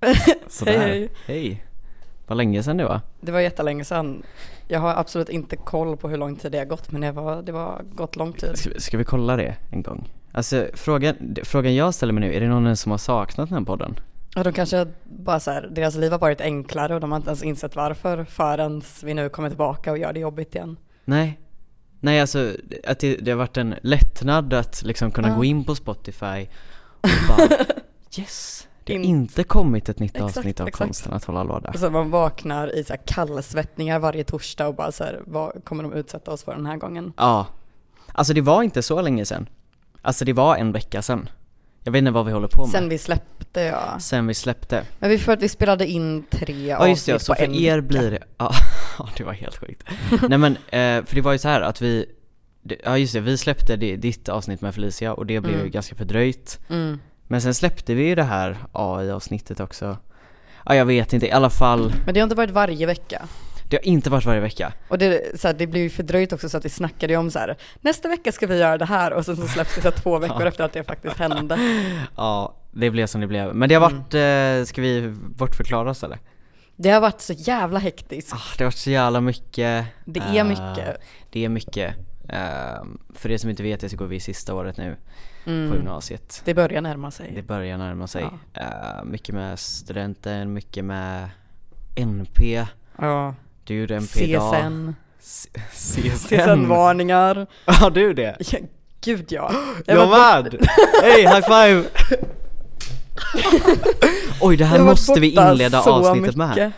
Sådär. Hej, hej. Hej. Vad länge sedan det var. Det var jättelänge sedan. Jag har absolut inte koll på hur lång tid det har gått men det var, det var gått lång tid. Ska, vi- ska vi kolla det en gång? Alltså frågan, frågan jag ställer mig nu, är det någon som har saknat den här podden? Ja, de kanske bara så här, deras liv har varit enklare och de har inte ens insett varför förrän vi nu kommer tillbaka och gör det jobbigt igen. Nej. Nej alltså, att det, det har varit en lättnad att liksom kunna Ja. gå in på Spotify och bara Yes! Det har In- inte kommit ett nytt Exakt, avsnitt av exakt. konsten att hålla låda. Och så man vaknar i så här kallsvettningar varje torsdag och bara så här, vad kommer de utsätta oss för den här gången? Ja. Alltså det var inte så länge sedan. Alltså det var en vecka sedan. Jag vet inte vad vi håller på med. Sen vi släppte ja. Sen vi släppte. Men vi, för att vi spelade in tre Ja just det, ja, avsnitt så på för en er vecka. blir det, ja, det var helt sjukt. Nej men, eh, för det var ju så här att vi, det- ja just det, vi släppte det, ditt avsnitt med Felicia och det blev ju Mm. ganska fördröjt. Mm. Men sen släppte vi ju det här AI-avsnittet också. Ja jag vet inte, i alla fall, Men det har inte varit varje vecka. det har inte varit varje vecka. Och det, så här, det blir ju fördröjt också så att vi snackade ju om så här, nästa vecka ska vi göra det här och sen så släpps det så två veckor Ja. efter att det faktiskt hände. Ja, det blev som det blev. Men det har Mm. varit, eh, ska vi bortförklara oss eller? Det har varit så jävla hektiskt. Ah, det har varit så jävla mycket. Det är eh, mycket. Det är mycket. Eh, för er som inte vet det så går vi sista året nu på Mm. gymnasiet. Det börjar närma sig. Det börjar närma sig. Ja. Eh, mycket med studenten, mycket med NP. Ja. Du gjorde NP idag. CSN. CSN-varningar. Har du det? Ja, gud ja. Jag var med! Hej, high five! Oj, det jag här måste vi inleda avsnittet med.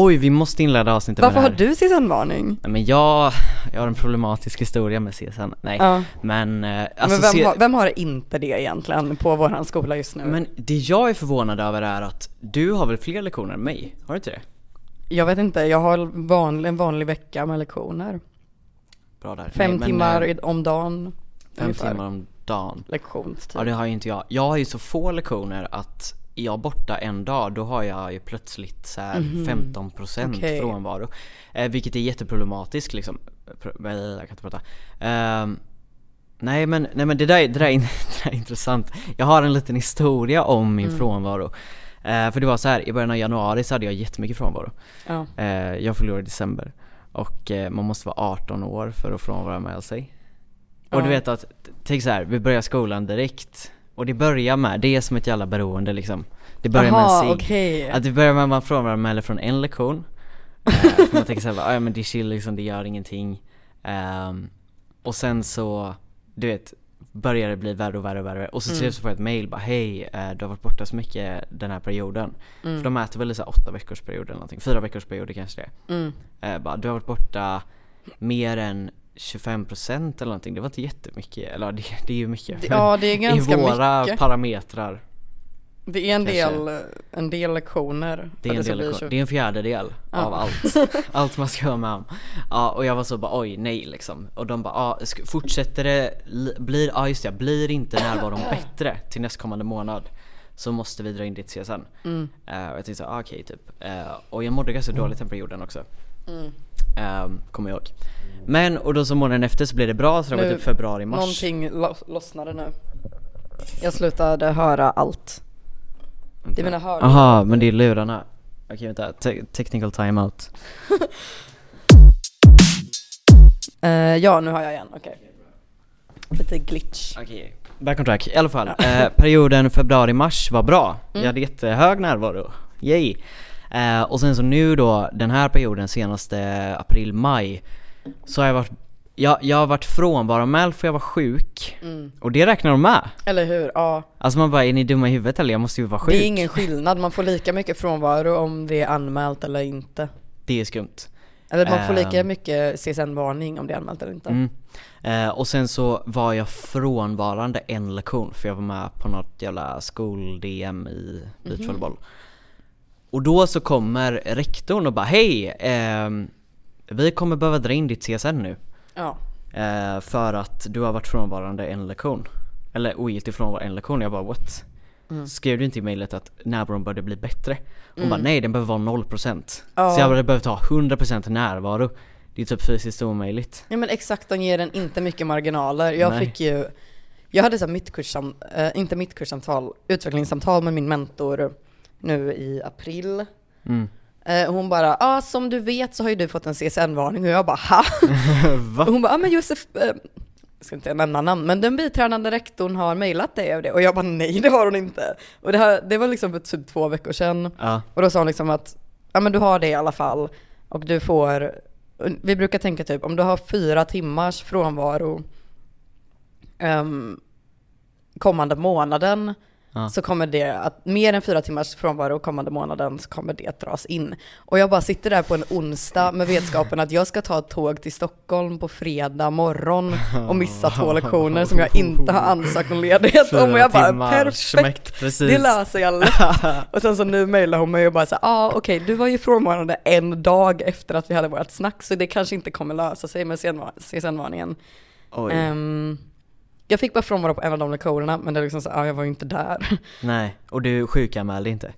Oj, vi måste inleda avsnittet Varför med har det här. du CSN-varning? Nej men jag, jag har en problematisk historia med CSN. Nej, Ja. men eh, alltså men vem, har, vem har inte det egentligen på våran skola just nu? Men det jag är förvånad över är att du har väl fler lektioner än mig? Har du inte det? Jag vet inte, jag har vanlig, en vanlig vecka med lektioner. Bra där. Fem Nej, men, timmar eh, om dagen. Fem ungefär. timmar om dagen. Lektionstid. Ja det har ju inte jag. Jag har ju så få lektioner att är jag borta en dag då har jag ju plötsligt så här Mhm. 15% Okej. frånvaro. Eh, vilket är jätteproblematiskt liksom. Jag kan inte prata. Ehm, nej men, nej men det där, är- det, där är, det där är intressant. Jag har en liten historia om min Mm. frånvaro. Eh, för det var så här, i början av januari så hade jag jättemycket frånvaro. Ja. Eh, jag förlorade i december. Och eh, man måste vara 18 år för att frånvara med sig. Och Ja. du vet att, tänk så här, vi börjar skolan direkt. Och det börjar med, det är som ett jävla beroende liksom. Det börjar Aha, med en cigg. okej. Att det börjar med att man frånvaroanmäler från en lektion. För man tänker såhär, ja men det är chill liksom, det gör ingenting. Ehm, och sen så, du vet, börjar det bli värre och värre och värre. Och så till Mm. så får jag ett mail bara, hej, eh, du har varit borta så mycket den här perioden. Mm. För de mäter väl i så här åtta veckors period eller någonting, fyra veckors perioder kanske det. Mm. Eh, bara, du har varit borta mer än 25% eller någonting, det var inte jättemycket, eller det, det är ju mycket. Ja, det är ganska I våra mycket. parametrar, Det är en kanske. del, en del lektioner. det är en del, bli lektion- så- det är en fjärdedel Ja. av allt, allt man ska vara med om. Ja, och jag var så bara oj, nej liksom. Och de bara, ja, fortsätter det, li- blir, ja just det, blir inte närvaron bättre till nästkommande månad så måste vi dra in ditt CSN. Mm. Eh, och jag tänkte så, ah, okej typ. Eh, och jag mådde ganska dåligt den perioden också. Mm. Um, kommer jag ihåg. Men, och då så månaden efter så blev det bra, så det var Nu, typ februari, mars. Någonting lo- lossnade nu. Jag slutade höra allt. Det är mina hörlurar. Aha, men det är lurarna. Okej vänta, Te- technical timeout. Eh, ja, nu har jag igen, okej. Lite glitch. Okej, back on track. I alla fall, eh, perioden februari-mars var bra. Jag hade jättehög närvaro. Yay! Eh, och sen så nu då, den här perioden, senaste april-maj, så har jag varit jag, jag har varit frånvaroanmäld för jag var sjuk, Mm. och det räknar de med. Eller hur? Ja. Alltså man bara, är ni dumma i huvudet eller? Jag måste ju vara sjuk. Det är ingen skillnad, man får lika mycket frånvaro om det är anmält eller inte. Det är skumt. Eller man får lika Ehm. mycket CSN-varning om det är anmält eller inte. Mm. Eh, och sen så var jag frånvarande en lektion för jag var med på något jävla skol-DM i beachvolleyboll. Och då så kommer rektorn och bara hej, ehm, vi kommer behöva dra in ditt CSN nu. Ja. Eh, för att du har varit frånvarande en lektion. Eller ogiltig frånvaro en lektion. Jag bara what? Mm. Skrev du inte i mejlet att närvaron började bli bättre? Hon bara nej den behöver vara 0% Ja. Så jag hade behövt ha 100% närvaro Det är typ fysiskt omöjligt Ja men exakt, de ger en inte mycket marginaler. Jag Nej. fick ju, jag hade så här mittkurs, äh, inte mittkurssamtal, utvecklingssamtal med min mentor nu i april. Mm. Eh, hon bara, ja ah, som du vet så har ju du fått en CSN-varning och jag bara, ha? Va? Och hon bara, ah, men Josef, eh, jag ska inte nämna namn, men den biträdande rektorn har mejlat dig av det. Och jag bara, nej det har hon inte. Och det, här, det var liksom för typ två veckor sedan. Ja. Och då sa hon liksom att, ja men du har det i alla fall. Och du får, vi brukar tänka typ, om du har fyra timmars frånvaro ehm, kommande månaden, Ja. så kommer det att, mer än fyra timmars frånvaro kommande månaden, så kommer det dras in. Och jag bara sitter där på en onsdag med vetskapen att jag ska ta ett tåg till Stockholm på fredag morgon och missa två lektioner som jag inte har ansökt om ledighet om. Och jag bara, perfekt! Det löser jag lätt. Och sen så nu mejlar hon mig och bara så ja ah, okej du var ju frånvarande en dag efter att vi hade vårt snack så det kanske inte kommer lösa sig med CSN-varningen. Oj. Jag fick bara frånvaro på en av de lektionerna men det är liksom så ja jag var ju inte där. Nej, och du sjukanmälde inte?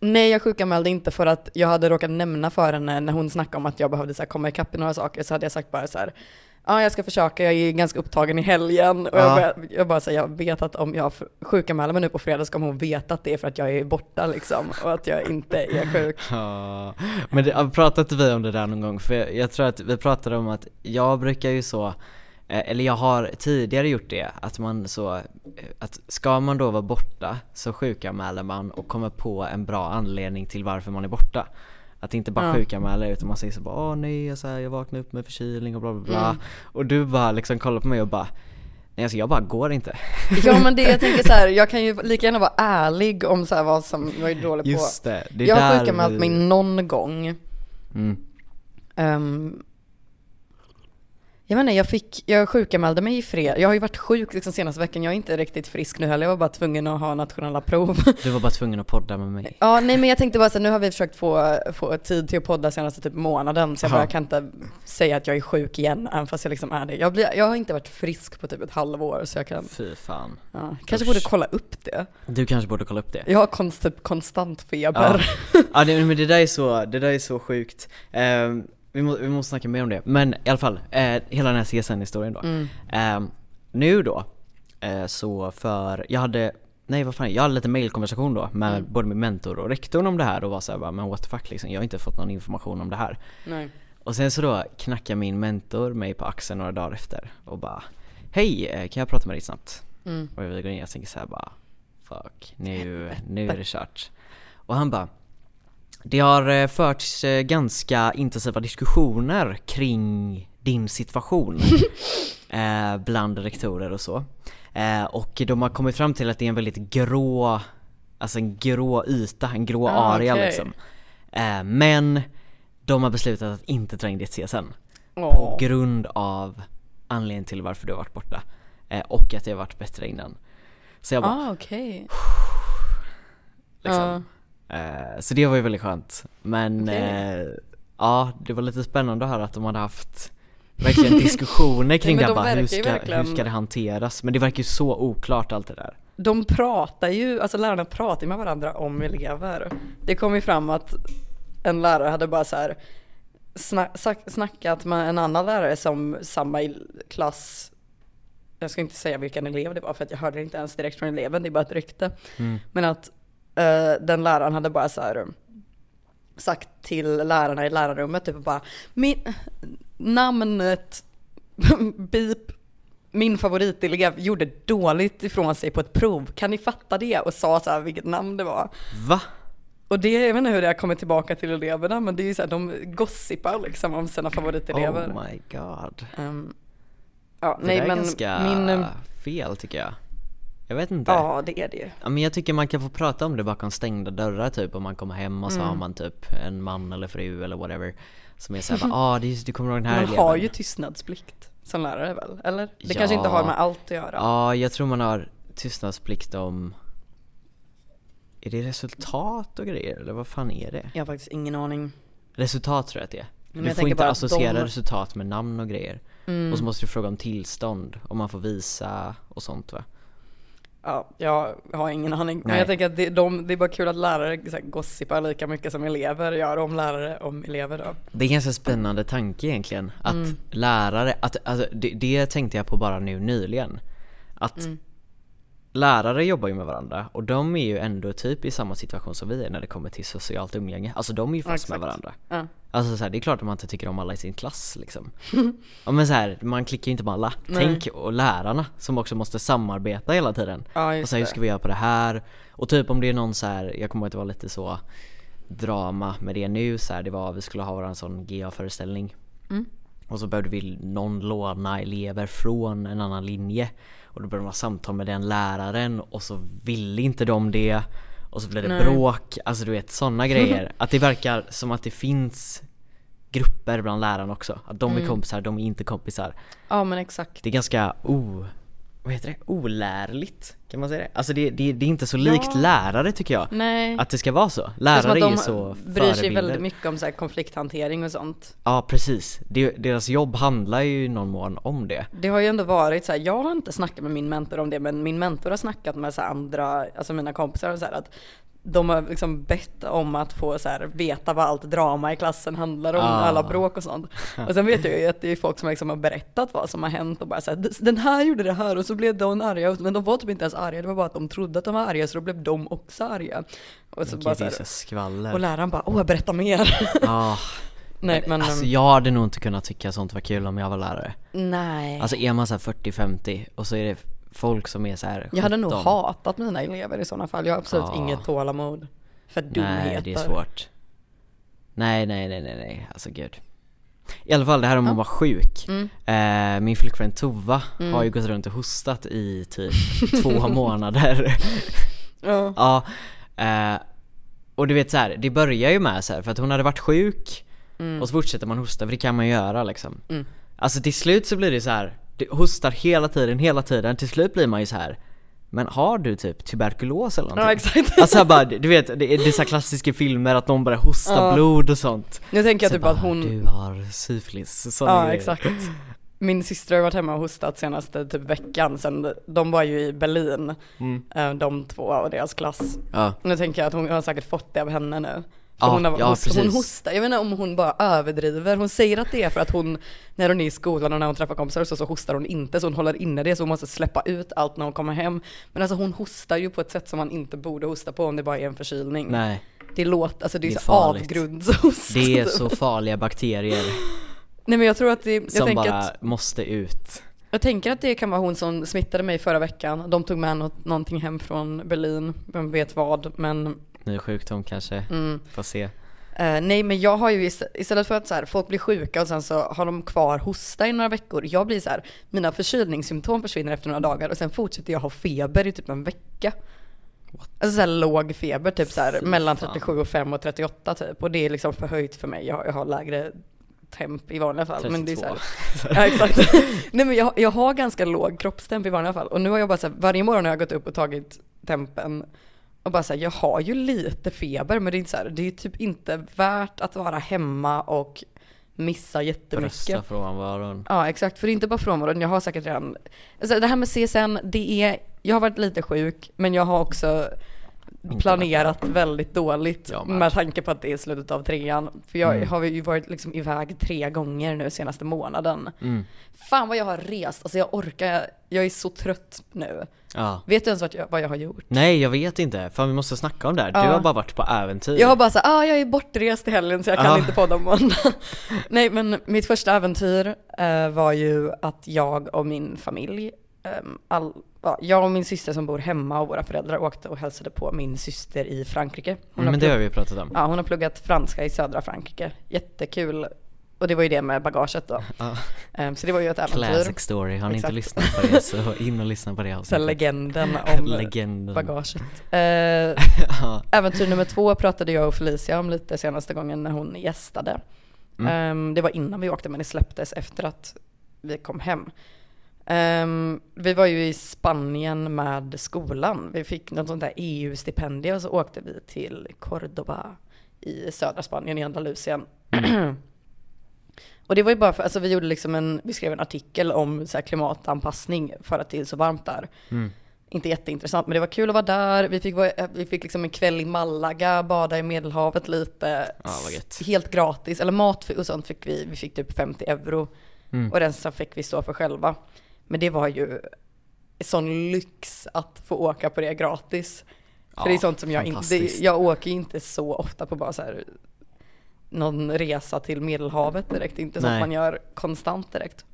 Nej jag sjukanmälde inte för att jag hade råkat nämna för henne när hon snackade om att jag behövde så här, komma ikapp i några saker så hade jag sagt bara så här Ja, jag ska försöka, jag är ganska upptagen i helgen och jag, Ja. bara, jag bara säger, jag vet att om jag sjukanmäler mig nu på fredag så kommer hon veta att det är för att jag är borta liksom och att jag inte är sjuk. Ja, men det, pratat vi om det där någon gång? För jag, jag tror att vi pratade om att jag brukar ju så eller jag har tidigare gjort det, att man så, eh, att ska man då vara borta så sjukanmäler man och kommer på en bra anledning till varför man är borta. Att inte bara Ja. sjukanmäla utan man säger så bara åh nej, jag, så här, jag vaknade upp med förkylning och bla bla bla. Mm. Och du bara liksom kollar på mig och bara nej alltså jag bara går inte. Ja men det jag tänker så här, jag kan ju lika gärna vara ärlig om så här vad som jag är dålig på. Just det, det är jag har sjukanmält vi- mig någon gång. Mm. Ehm, jag inte, jag fick, jag sjukanmälde mig i fredag. Jag har ju varit sjuk liksom senaste veckan, jag är inte riktigt frisk nu heller. Jag var bara tvungen att ha nationella prov. Du var bara tvungen att podda med mig. Ja, nej men jag tänkte bara så här, nu har vi försökt få, få tid till att podda senaste typ månaden, så jag, bara, jag kan inte säga att jag är sjuk igen, även fast jag liksom är det. Jag, blir, jag har inte varit frisk på typ ett halvår, så jag kan, Fy fan. ja, kanske Usch. borde kolla upp det. Du kanske borde kolla upp det. Jag har konst, typ konstant feber. Ja det, men det där är så, det där är så sjukt. Ehm, vi, må, vi måste snacka mer om det. Men i alla fall, eh, hela den här CSN-historien då. Mm. Ehm, nu då, eh, så för, jag hade, nej vad fan, jag hade lite mailkonversation då med Mm. både min mentor och rektorn om det här och var såhär men what the fuck liksom, jag har inte fått någon information om det här. Nej. Och sen så då knackar min mentor mig på axeln några dagar efter och bara Hej, eh, kan jag prata med dig snabbt? Mm. Och vi går in och jag tänker såhär bara Fuck, nu, nu är det kört Och han bara Det har eh, förts eh, ganska intensiva diskussioner kring din situation eh, Bland rektorer och så Och de har kommit fram till att det är en väldigt grå Alltså en grå yta, en grå Ah, area okej. liksom Men de har beslutat att inte dra in ditt CSN På Åh. grund av anledningen till varför du har varit borta Och att det har varit bättre innan Så jag bara, Ah, okej. liksom. Eh, så det var ju väldigt skönt. Men Okej. eh, ja, det var lite spännande att höra att de hade haft verkligen diskussioner kring men det de bara, hur ska, verkligen- hur ska det hanteras? Men det verkar ju så oklart allt det där. De pratar ju, alltså lärarna pratar ju med varandra om elever. Det kom ju fram att en lärare hade bara så här snack, snackat med en annan lärare som samma klass, jag ska inte säga vilken elev det var för att jag hörde det inte ens direkt från eleven, det är bara ett rykte. Mm. Men att eh, den läraren hade bara så här sagt till lärarna i lärarrummet typ bara min, namnet beep min favoritelev gjorde dåligt ifrån sig på ett prov, kan ni fatta det? Och sa så här vilket namn det var. Va? Och det, jag vet inte hur det har kommit tillbaka till eleverna, men det är ju så här, de gossipar liksom om sina favoritelever. Oh my god. Ehm, ja, Det nej är men ganska min, fel tycker jag. Jag vet inte. ja det är det ju. Ja, men jag tycker man kan få prata om det bakom stängda dörrar typ om man kommer hem och så Mm. har man typ en man eller fru eller whatever Som är såhär ah det är du kommer ihåg den här Man eleven har ju tystnadsplikt som lärare väl? Eller? Det kanske inte Ja. har med allt att göra. Ja, jag tror man har tystnadsplikt om Är det resultat och grejer eller vad fan är det? Jag har faktiskt ingen aning. Resultat tror jag att det är Men Du får inte associera de- resultat med namn och grejer Mm. Och så måste du fråga om tillstånd, om man får visa och sånt va? Ja, jag har ingen aning. Men Nej. jag tänker att det, de, det är bara kul att lärare så här, gossipar lika mycket som elever gör om lärare om elever då. Det är en ganska spännande tanke egentligen, att Mm. lärare, att, alltså, det, det tänkte jag på bara nu nyligen Att Mm. Lärare jobbar ju med varandra och de är ju ändå typ i samma situation som vi är när det kommer till socialt umgänge. Alltså de är ju fast med exakt. varandra. Ja. Alltså så här, det är klart att man inte tycker om alla i sin klass liksom. ja men så här, man klickar ju inte med alla. Nej. Tänk och lärarna som också måste samarbeta hela tiden. Ja, och så här, hur ska vi göra på det här? Och typ om det är någon så här, jag kommer ihåg att det var lite så drama med det nu så här, det var vi skulle ha våran sån GA-föreställning. Mm. Och så behövde vi någon låna elever från en annan linje. Och då började man samtal med den läraren och så ville inte de det. Och så blev det Nej. bråk, alltså du vet sådana grejer. Att det verkar som att det finns grupper bland lärarna också. Att de är Mm. kompisar, de är inte kompisar. Ja men exakt. Det är ganska o... Vad heter det? Olärligt? Kan man säga det? Alltså det, det, det är inte så likt Ja. lärare tycker jag. Nej. Att det ska vara så. Är Lärare att är ju de så bryr sig förebilder. väldigt mycket om så konflikthantering och sånt. Ja precis. Deras jobb handlar ju i någon mån om det. Det har ju ändå varit så här, jag har inte snackat med min mentor om det, men min mentor har snackat med så andra, alltså mina kompisar och så här att de har liksom bett om att få så här, veta vad allt drama i klassen handlar om, Ah. alla bråk och sånt. Och sen vet jag ju att det är folk som liksom har berättat vad som har hänt och bara så här, den här gjorde det här och så blev de arga, men de var typ inte ens arga, det var bara att de trodde att de var arga så då blev de också arga. Och så bara så är här, skvaller. och läraren bara, åh berätta mer. Ah, Nej men, alltså ehm, jag hade nog inte kunnat tycka sånt var kul om jag var lärare. nej. Alltså är man så här 40-50 och så är det folk som är så här 17. Jag hade nog hatat mina elever i sådana fall. Jag har absolut Ja. inget tålamod för dumheter. Nej, det är svårt. Nej, nej, nej, nej, nej, alltså gud. I alla fall det här om att vara sjuk. Mm. Eh, min flickvän Tova har ju gått runt och hostat i typ två månader. Ja. ja, eh, och du vet så här, det börjar ju med så här, för att hon hade varit sjuk och så fortsätter man hosta, för det kan man göra liksom. Mm. Alltså till slut så blir det så här, det hostar hela tiden, hela tiden, till slut blir man ju så här. Men har du typ tuberkulos eller någonting? ja, exakt. Alltså bara, du vet, det är, här klassiska filmer att någon börjar hosta Ja. blod och sånt Nu tänker jag Så typ att bara, hon, Du har syfilis, ja grejer. exakt. Min syster har varit hemma och hostat senaste typ veckan sen, de var ju i Berlin, Mm. eh, de två och deras klass. Ja, Nu tänker jag att hon har säkert fått det av henne nu. Ja, hon, har, ja, host, hon hostar, jag vet inte om hon bara överdriver. Hon säger att det är för att hon, när hon är i skolan och när hon träffar kompisar så, så hostar hon inte. Så hon håller inne det så hon måste släppa ut allt när hon kommer hem. Men alltså hon hostar ju på ett sätt som man inte borde hosta på om det bara är en förkylning. nej Det låter, alltså det är, Det är så avgrundshost. Det är så farliga bakterier Nej men jag tror att det, jag som bara att, måste ut jag tänker att det kan vara hon som smittade mig förra veckan. De tog med något, någonting hem från Berlin, vem vet vad. Men Ny sjukdom kanske, mm, får se Eh, nej men jag har ju ist- istället för att så här, folk blir sjuka och sen så har de kvar hosta i några veckor. Jag blir så här, mina förkylningssymptom försvinner efter några dagar och sen fortsätter jag ha feber i typ en vecka. Alltså så här låg feber, typ så här mellan fan. 37 och 5 och 38 typ. Och det är liksom förhöjt för mig. Jag, har- jag har lägre temp i vanliga fall. Men det är så här, 32 ja, exakt. Nej men jag, jag har ganska låg kroppstemp i vanliga fall. Och nu har jag bara så här, varje morgon har jag gått upp och tagit tempen och bara säga jag har ju lite feber men det är inte så här, det är typ inte värt att vara hemma och missa jättemycket. Brösta frånvaron Ja exakt, för det är inte bara frånvaron, jag har säkert redan, alltså det här med CSN, det är, jag har varit lite sjuk men jag har också planerat väldigt dåligt med. med tanke på att det är slutet av trean. För jag Mm. har ju varit liksom iväg tre gånger nu senaste månaden. mm. Fan vad jag har rest, alltså jag orkar, jag är så trött nu. Ja Vet du ens vad jag, vad jag har gjort? Nej jag vet inte, fan vi måste snacka om det här. Du Ja. har bara varit på äventyr Jag har bara såhär, ah jag är bortrest i helgen så jag kan Ja. inte podda om måndag. Nej men mitt första äventyr eh, var ju att jag och min familj, ehm, all, ja, jag och min syster som bor hemma och våra föräldrar åkte och hälsade på min syster i Frankrike. Hon, mm, Men det har vi pratat om ja, hon har pluggat franska i södra Frankrike. Jättekul. Och det var ju det med bagaget då. Ehm, så det var ju ett äventyr. Classic story, har ni inte Exakt. lyssnat på det så in och lyssna på det Så avsnittet legenden om Legenden bagaget. Ja. Äventyr nummer två pratade jag och Felicia om lite senaste gången när hon gästade. Mm. Ehm, det var innan vi åkte men det släpptes efter att vi kom hem. Ehm, vi var ju i Spanien med skolan. Vi fick något sånt där EU-stipendium och så åkte vi till Cordoba i södra Spanien i Andalusien. och det var ju bara för, alltså vi gjorde liksom en, vi skrev en artikel om så klimatanpassning för att det är så varmt där Mm. inte jätteintressant, men det var kul att vara där. Vi fick, vara- vi fick liksom en kväll i Malaga, bada i Medelhavet lite. Gött. Helt gratis, eller mat och sånt fick vi. Vi fick typ 50 euro. Mm. Och resten fick vi stå för själva. Men det var ju sån lyx att få åka på det gratis. För Ja, det är sånt som jag inte, jag åker ju inte så ofta på bara så här någon resa till medelhavet direkt, inte så Nej. att man gör konstant direkt.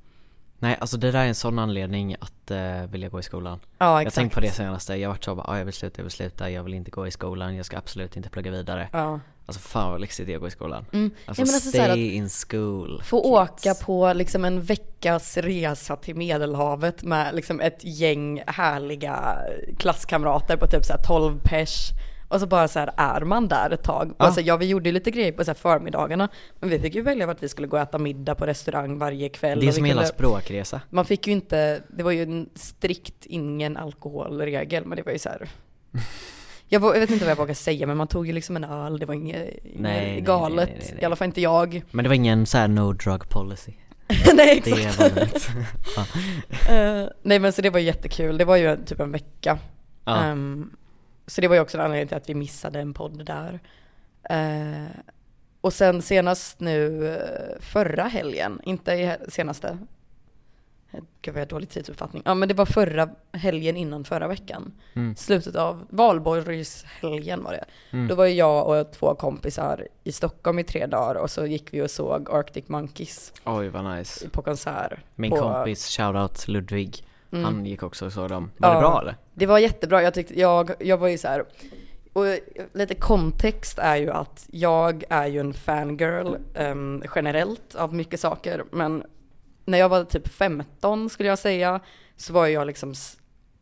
Nej alltså det där är en sån anledning att uh, vilja gå i skolan Ja Jag exakt. tänkt på det senaste, jag har varit så bara, ah, jag vill sluta, jag vill sluta, jag vill inte gå i skolan, jag ska absolut inte plugga vidare Ja. Alltså fan vad lyxigt det är att gå i skolan Mm. Alltså, Ja, alltså så stay in school Få kids. åka på liksom en veckas resa till medelhavet med liksom ett gäng härliga klasskamrater på typ så här 12 pers. Och så bara så här är man där ett tag. Ja. Alltså, ja, vi gjorde ju lite grejer på så här förmiddagarna. Men vi fick ju välja vart vi skulle gå och äta middag på restaurang varje kväll. Det är som hela språkresa Man fick ju inte, det var ju en strikt ingen alkoholregel, men det var ju så här. Jag, vet inte vad jag vågar säga, men man tog ju liksom en öl, det var inget, nej, galet. nej, nej, nej. I alla fall inte jag. Men det var ingen så här no drug policy nej Det exakt. var lugnt Eh, nej men så det var jättekul, det var ju typ en vecka. Ja, Ehm, så det var ju också en anledning till att vi missade en podd där. Eh, och sen senast nu eh, förra helgen, inte i senaste. Eh, Gud vad jag har dålig tidsuppfattning. Ja men det var förra helgen innan förra veckan. Mm. Slutet av valborgshelgen var det. Mm. Då var jag och två kompisar i Stockholm i tre dagar och så gick vi och såg Arctic Monkeys oj vad nice på konsert. Min på, kompis, shoutout Ludvig, Mm. han gick också och såg dem Var det Ja. bra eller? Det var jättebra, jag tyckte, jag, jag var ju så här. och lite kontext är ju att jag är ju en fangirl em, generellt av mycket saker, men när jag var typ 15 skulle jag säga, så var jag liksom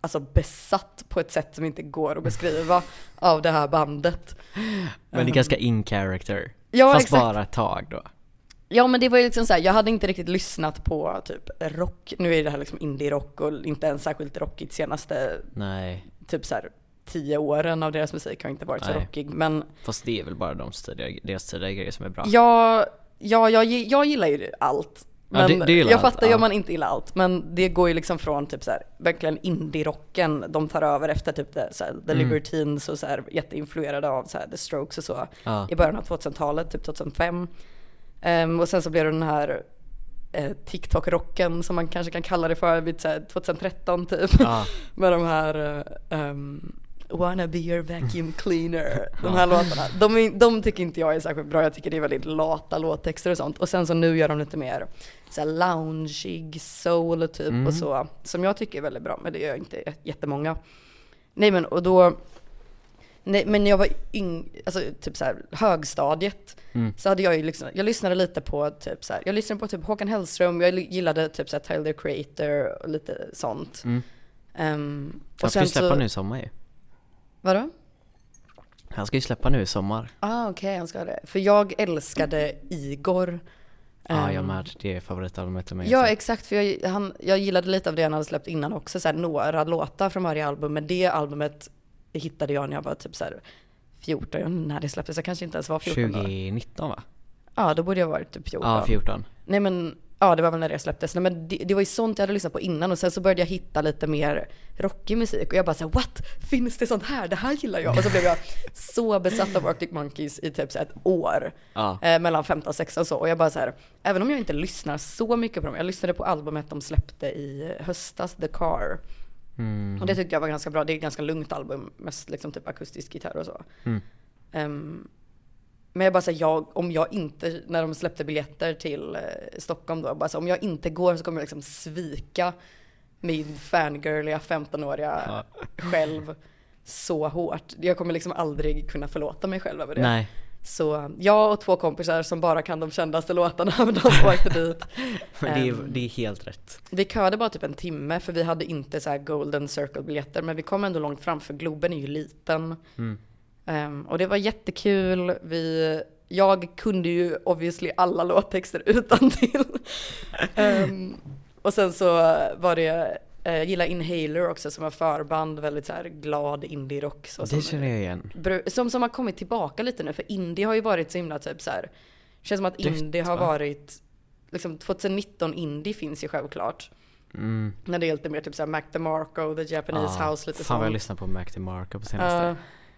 alltså besatt på ett sätt som inte går att beskriva av det här bandet. Men det är Ehm, ganska in character Ja, Fast exakt. bara ett tag då Ja men det var ju liksom så här, jag hade inte riktigt lyssnat på typ rock, nu är det här liksom indie-rock och inte ens särskilt rockigt senaste Nej, typ så här tio åren av deras musik har inte varit så Nej. rockig. Men fast det är väl bara de tidigare, deras tidigare grejer som är bra jag, ja, jag, jag gillar ju allt. Ja, Men du- du gillar jag allt, fattar ju ja. om man inte gillar allt. Men det går ju liksom från typ så här, verkligen indie-rocken, de tar över efter typ det, så här, The Mm. Libertines och så här, jätteinfluerade av så här, The Strokes och så. Ja, I början av 2000-talet, typ 2005. Ehm, och sen så blev det den här eh, TikTok-rocken som man kanske kan kalla det för vid så här, 2013 typ. ja, Med de här ehm, Wanna be your vacuum cleaner. De här låtarna. De, de tycker inte jag är särskilt bra. Jag tycker det är väldigt lata låttexter och sånt. Och sen så nu gör de lite mer så här loungeig soul typ Mm. och så. Som jag tycker är väldigt bra. Men det gör inte jättemånga. Nej men och då men när jag var yng, alltså typ så här högstadiet Mm. så hade jag ju liksom, jag lyssnade lite på typ så här, jag lyssnade på typ Håkan Hellström, jag gillade typ så här Tyler Creator och lite sånt. mm. Um, Han ska ju släppa nu i sommar ju Vadå? Han ska ju släppa nu i sommar Ah okej, han ska det. För jag älskade Igor. Ja, jag Ehm, med, det är favoritalbumet med Ja exakt, för jag, han, jag gillade lite av det han hade släppt innan också, så här, några låtar från varje album. Men det albumet hittade jag när jag var typ så här 14, jag vet inte när det släpptes, jag kanske inte ens var 14 då. 2019 va? Ja, då borde jag varit typ 14. Ja, 14 Nej men, ja det var väl när det släpptes. Nej men det, det var ju sånt jag hade lyssnat på innan och sen så började jag hitta lite mer rockig musik och jag bara såhär what? Finns det sånt här? Det här gillar jag. Och så blev jag så besatt av Arctic Monkeys i typ så ett år. Ja, Eh, mellan 15 och 16 och så. Och jag bara så här, även om jag inte lyssnar så mycket på dem, jag lyssnade på albumet de släppte i höstas, The Car. Mm. Och det tyckte jag var ganska bra, det är ett ganska lugnt album, mest liksom typ akustisk gitarr och så. Mm. Ehm, men jag bara säger jag, om jag inte, när de släppte biljetter till eh, Stockholm då, bara så, om jag inte går så kommer jag liksom svika min fangirliga 15-åriga Ja. själv så hårt. Jag kommer liksom aldrig kunna förlåta mig själv över det. Nej, Så jag och två kompisar som bara kan de kändaste låtarna, men de åkte dit. men det är, Ehm. det är helt rätt Vi köade bara typ en timme för vi hade inte så här golden circle biljetter men vi kom ändå långt fram för Globen är ju liten. mm. Ehm, och det var jättekul. Vi, jag kunde ju obviously alla låttexter utan till. och sen så var det, jag gillar Inhaler också som var förband, väldigt så här glad indie-rock. Så Det som, känner jag igen som, som har kommit tillbaka lite nu för indie har ju varit så himla typ så här. känns som att Dött, indie har va? varit, liksom 2019 indie finns ju självklart. mm. När det är lite mer typ såhär Mac DeMarco, The Japanese Ja, House, lite Fan vad jag sånt. lyssnar på Mac DeMarco på senaste Ja.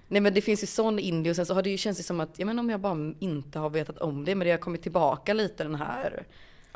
nej men det finns ju sån indie och sen så har det ju känts som att, jag menar om jag bara inte har vetat om det, men det har kommit tillbaka lite den här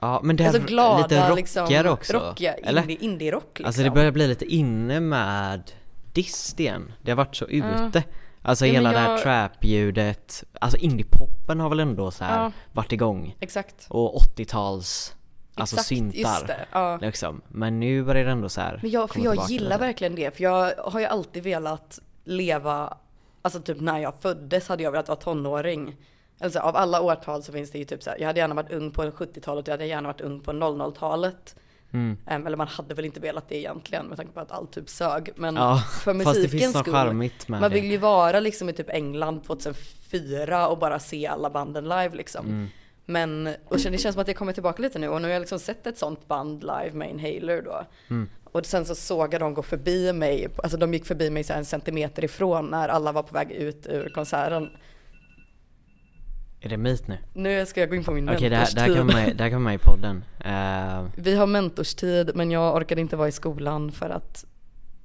Ja men det är Alltså glada lite rockigare liksom, också. rockiga, eller? indie, indie-rock liksom. Alltså det börjar bli lite inne med dist igen. Det har varit så ute. Alltså Ja, hela det här jag- trap-ljudet. Alltså indie-poppen har väl ändå så här Ja. varit igång. Exakt. Och 80-tals, alltså Exakt, just syntar. det. Ja. Liksom. Men nu börjar det ändå så här Men jag, för jag gillar verkligen det, för jag har ju alltid velat leva, alltså typ när jag föddes hade jag velat vara tonåring. Alltså av alla årtal så finns det ju typ så här, jag hade gärna varit ung på 70-talet, jag hade gärna varit ung på 00-talet. Mm. Em, eller man hade väl inte velat det egentligen med tanke på att allt typ sög. Men Ja, för musikens skull. med Man vill ju vara liksom i typ England 2004 och bara se alla banden live liksom. Mm. Men, och det känns som att det kommer tillbaka lite nu och nu har jag liksom sett ett sånt band live med Inhaler då. Mm. Och sen så såg jag dem gå förbi mig, alltså de gick förbi mig så en centimeter ifrån när alla var på väg ut ur konserten. Är det Meet nu? Nu ska jag gå in på min Okej, det, här mentorstid. med, det här kan vara med i podden. Eh, Vi har mentorstid men jag orkade inte vara i skolan för att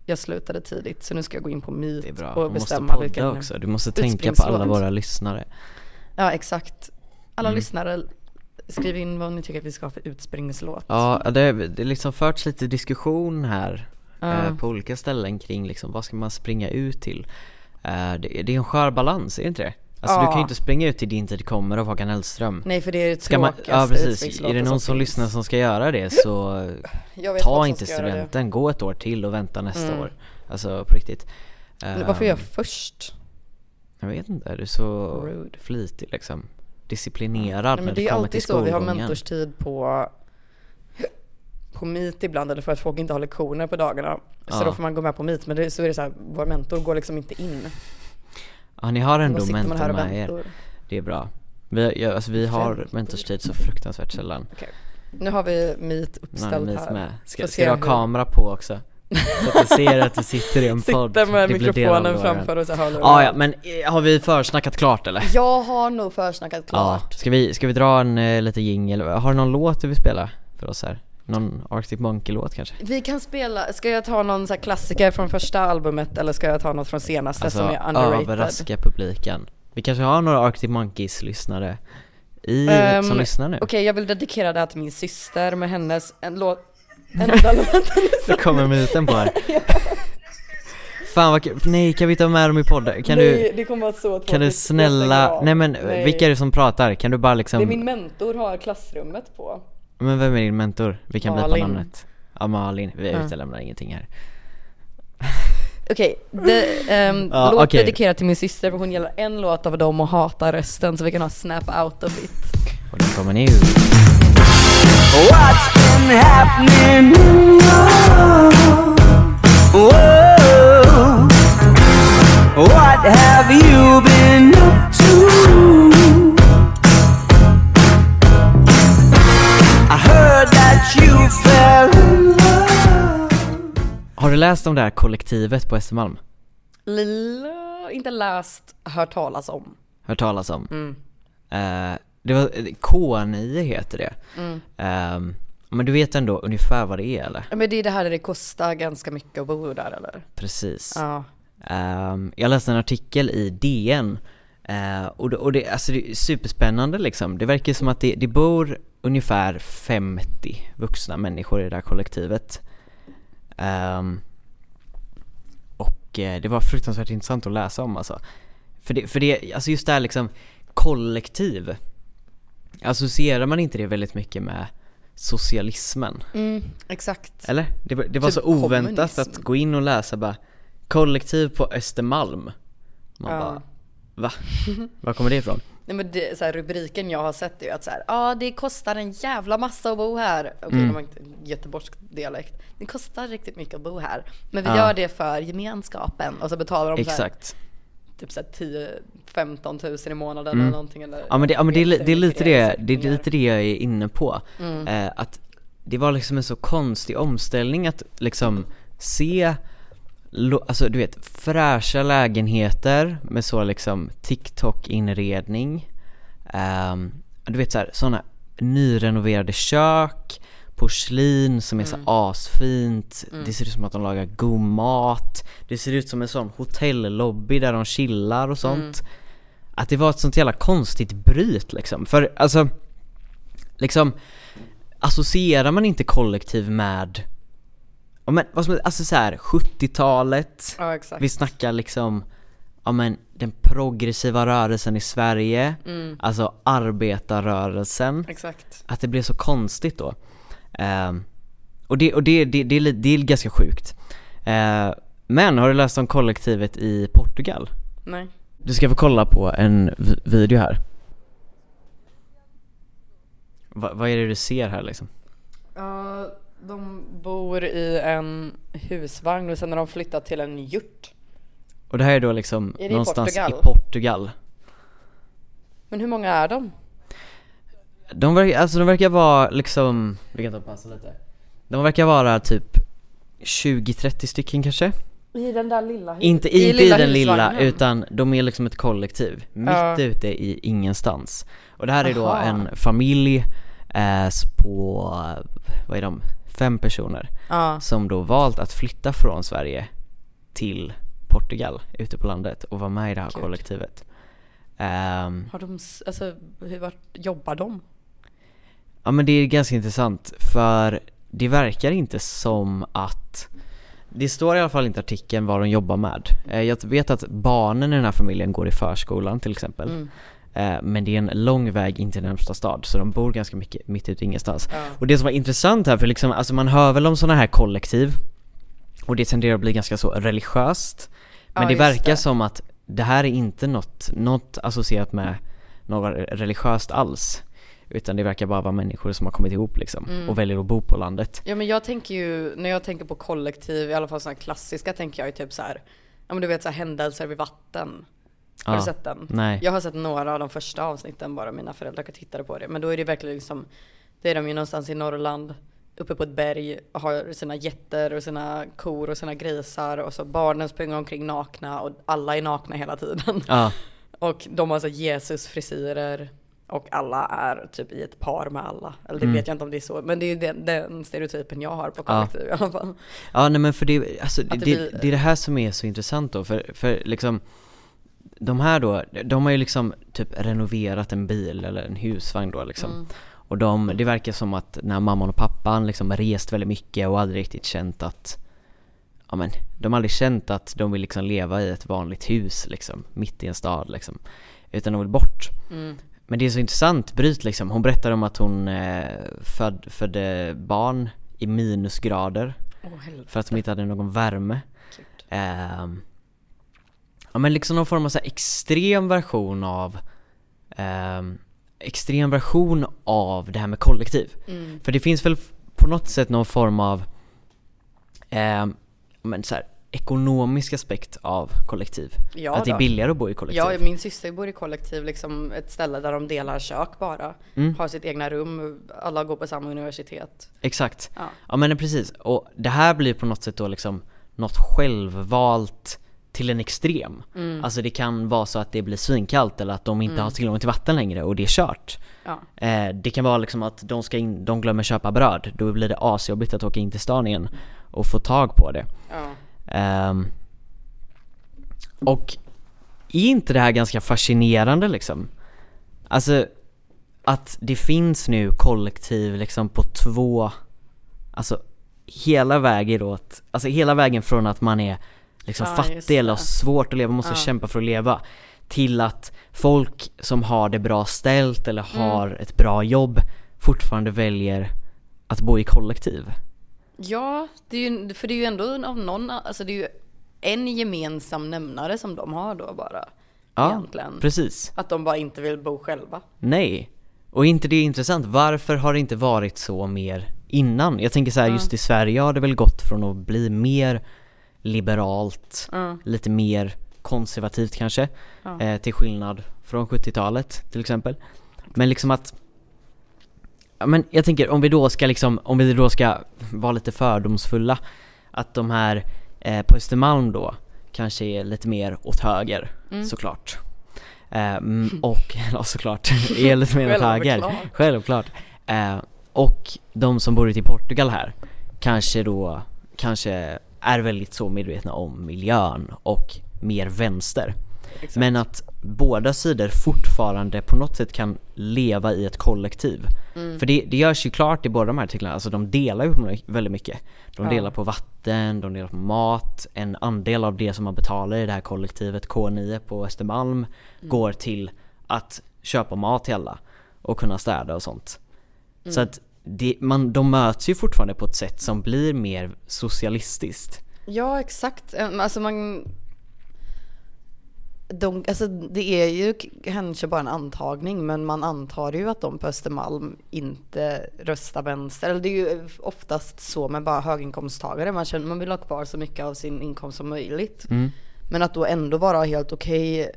jag slutade tidigt så nu ska jag gå in på Meet det är bra. och Du måste bestämma podda vilken också. Du måste tänka på alla våra lyssnare. Ja exakt. Alla Mm. lyssnare, skriv in vad ni tycker att vi ska ha för utspringslåt. Ja, det, det liksom förts lite diskussion här eh, på olika ställen kring liksom, vad ska man springa ut till? Eh, det, det är en skör balans, är det inte det? Alltså du Ja. kan ju inte springa ut till Din tid kommer av Håkan Hellström. Nej för det är det Ska man, ja precis, är det någon som finns. lyssnar som ska göra det så ta som inte studenten, gå ett år till och vänta nästa Mm. år. Alltså på riktigt. Men Varför är jag Ehm, först? Jag vet inte, du är så Rude. flitig liksom. Disciplinerad Nej, när men det det är kommer alltid till så, vi har skolgången. mentorstid på på Meet ibland eller för att folk inte har lektioner på dagarna. Så Ja. då får man gå med på Meet men det, så är det så här, vår mentor går liksom inte in. Ja ni har Då ändå mentor med er. Det är bra. Vi, ja, alltså, vi har Mentor. mentorstid så fruktansvärt sällan. Nu har vi Meet Nej, uppställd men här. med. Ska, ska du ha hur- kamera på också? Så att du ser att du sitter i en podd. Sitter med mikrofonen framför och så hörlurar. Ah, ja, men eh, har vi försnackat klart eller? Jag har nog försnackat Ja, klart. ska vi, ska vi dra en eh, lite jingel? Har du någon låt du vill spela för oss här? Någon Arctic Monkey-låt kanske? Vi kan spela, ska jag ta någon så här klassiker från första albumet eller ska jag ta något från senaste som är underrated? Alltså, överraska publiken. Vi kanske har några Arctic Monkeys-lyssnare i, Ehm, som lyssnar nu. Okej, jag vill dedikera det här till min syster med hennes, en låt, enda låten Så kommer myten på här. Fan vad kul. nej kan vi ta med dem i podden? Kan Nej, du, det kommer vara så kan du snälla, nej men Nej. vilka är det som pratar? Kan du bara liksom Det är min mentor har klassrummet på. Men vem är din mentor? Vi kan blipa namnet Ja Malin, vi Ja. utelämnar ingenting här Okej, det, ehm, Ja, låt okej. dedikerat till min syster för hon gillar en låt av dem och hatar resten så vi kan ha snap out of it. Och den kommer nu What's been happening in your world? What have you been up to? Har du läst om det här kollektivet på Östermalm? Lilla, inte läst, hört talas om. Hört talas om? Mm. Eh, det var, K9 heter det Mm. Ehm, Men du vet ändå ungefär vad det är eller? Men det är det här där det kostar ganska mycket att bo där eller? Precis Ja. Ehm, Jag läste en artikel i DN eh, och, det, och det, alltså det är superspännande liksom Det verkar som att det, det bor ungefär 50 vuxna människor i det här kollektivet Ehm, Och eh, det var fruktansvärt intressant att läsa om alltså För det, för det alltså just det här liksom kollektiv Associerar man inte det väldigt mycket med socialismen? Mm, exakt. Eller? Det var, det var Typ så oväntat kommunism. att gå in och läsa bara Kollektiv på Östermalm Man Ja. bara Va? Var kommer det ifrån? Nej men det, så här, rubriken jag har sett är ju att så här, ja det kostar en jävla massa att bo här. Okej, Mm. de har inte göteborgsk dialekt. Det kostar riktigt mycket att bo här. Men vi Ja. gör det för gemenskapen. Och så betalar de så här, Exakt typ så här 10-15 tusen i månaden Mm. eller någonting. Eller, Ja men det, ja, men det, det är lite det, det är lite det jag är inne på Mm. eh, Att det var liksom en så konstig omställning att liksom se Alltså du vet, fräscha lägenheter med så liksom TikTok-inredning. Ehm, Du vet såhär, sådana nyrenoverade kök Porslin som är så asfint. Det ser ut som att de lagar god mat. Det ser ut som en sån hotellobby där de chillar och sånt. Att det var ett sånt jävla konstigt bryt liksom. För alltså Liksom associerar man inte kollektiv med, ja men vad som, alltså så här 70-talet, Ja exakt. vi snackar liksom, ja men den progressiva rörelsen i Sverige, Mm. alltså arbetarrörelsen, Exakt. att det blev så konstigt då. Ehm, och det, och det, det, det, är, det är ganska sjukt. Eh, men har du läst om kollektivet i Portugal? Nej. Du ska få kolla på en vi- video här. Va, vad är det du ser här liksom? Ja, de bor i en husvagn och sen har de flyttat till en yurt. Och det här är då liksom Är det i någonstans Portugal? i Portugal. Men hur många är de? De verkar, alltså de verkar vara liksom, vi kan ta och pausa lite. De verkar vara typ 20-30 stycken kanske? I den där lilla hus- Inte, inte i den lilla, utan de är liksom ett kollektiv, mitt Ja. ute i ingenstans. Och det här är då Aha. en familj eh, på, vad är de, fem personer Ja. som då valt att flytta från Sverige till Portugal ute på landet och vara med i det här Gud. kollektivet. Ehm, Har de, alltså hur vart jobbar de? Ja men det är ganska intressant för det verkar inte som att Det står i alla fall inte i artikeln vad de jobbar med. Eh, Jag vet att barnen i den här familjen går i förskolan till exempel. Mm. Eh, Men det är en lång väg in till närmsta stad så de bor ganska mycket mitt ute i ingenstans. Ja. Och det som var intressant här, för liksom, alltså man hör väl om sådana här kollektiv och det tenderar att bli ganska så religiöst. Men Ja, det verkar det. som att det här är inte något, något associerat med något religiöst alls. Utan det verkar bara vara människor som har kommit ihop liksom Mm. och väljer att bo på landet. Ja men jag tänker ju, när jag tänker på kollektiv, i alla fall sådana klassiska tänker jag ju typ så här. ja men du vet så här händelser vid vatten. Har Ja. du sett den? Nej. Jag har sett några av de första avsnitten bara, mina föräldrar tittade på det. Men då är det verkligen liksom, det är de ju någonstans i Norrland, uppe på ett berg, och har sina getter och sina kor och sina grisar och så barnen springer omkring nakna och alla är nakna hela tiden. Ja, Och de har så Jesus-frisyrer och alla är typ i ett par med alla. Eller det Mm. vet jag inte om det är så, men det är ju den, den stereotypen jag har på Ja. kollektiv i alla fall. ja nej men för det, alltså, det, det det är det här som är så intressant då, för, för liksom De här då, de har ju liksom typ renoverat en bil eller en husvagn då liksom Mm. Och de, det verkar som att när mamman och pappan liksom rest väldigt mycket och aldrig riktigt känt att Ja men, de har aldrig känt att de vill liksom leva i ett vanligt hus liksom, mitt i en stad liksom Utan de vill bort Mm. Men det är så intressant, Bryt liksom, hon berättar om att hon eh, föd, födde barn i minusgrader helvete. för att de inte hade någon värme Gud. Ja men liksom någon form av så extrem version av ehm, Extrem version av det här med kollektiv Mm. För det finns väl på något sätt någon form av ehm, men så här, ekonomisk aspekt av kollektiv Ja, Att det är då. billigare att bo i kollektiv Ja, min syster bor i kollektiv, liksom ett ställe där de delar kök bara. Mm. Har sitt egna rum, alla går på samma universitet. Exakt Ja. Ja men precis, och det här blir på något sätt då liksom något självvalt till en extrem. Mm. Alltså det kan vara så att det blir svinkallt eller att de inte har tillgång till vatten längre och det är kört. Ja. Eh, det kan vara liksom att de, ska in, de glömmer köpa bröd, då blir det asjobbigt att åka in till stan igen och få tag på det. Ja. Ehm, och är inte det här ganska fascinerande liksom? Alltså att det finns nu kollektiv liksom på två, alltså hela vägen åt, alltså hela vägen från att man är liksom Ja, fattig eller har svårt att leva, måste Ja. kämpa för att leva till att folk som har det bra ställt eller Mm. har ett bra jobb fortfarande väljer att bo i kollektiv. Ja, det är ju, för det är ju ändå av någon, alltså det är ju en gemensam nämnare som de har då bara. Ja, egentligen. precis. Att de bara inte vill bo själva. Nej. Och är inte det intressant? Varför har det inte varit så mer innan? Jag tänker så här, Ja. just i Sverige har det väl gått från att bli mer liberalt, Ja. lite mer konservativt kanske, Ja. eh, till skillnad från 70-talet till exempel. Men liksom att men jag tänker om vi då ska liksom, om vi då ska vara lite fördomsfulla Att de här eh, på Östermalm då kanske är lite mer åt höger Mm. såklart mm, Och, ja såklart, är lite mer åt höger Självklart. Eh, Och de som bor ute i Portugal här Kanske då, kanske är väldigt så medvetna om miljön och mer vänster Exakt. Men att båda sidor fortfarande på något sätt kan leva i ett kollektiv. För det, det görs ju klart i båda de här artiklarna, alltså de delar ju på väldigt mycket. De Ja. delar på vatten, de delar på mat, en andel av det som man betalar i det här kollektivet K9 på Östermalm går till att köpa mat till alla och kunna städa och sånt. Så att det, man, de möts ju fortfarande på ett sätt som blir mer socialistiskt. Ja exakt, Eh, alltså man de, alltså det är ju kanske bara en antagning men man antar ju att de på Östermalm inte röstar vänster. Eller det är ju oftast så med bara höginkomsttagare. Man, känner, man vill ha kvar så mycket av sin inkomst som möjligt. Mm. Men att då ändå vara helt okej.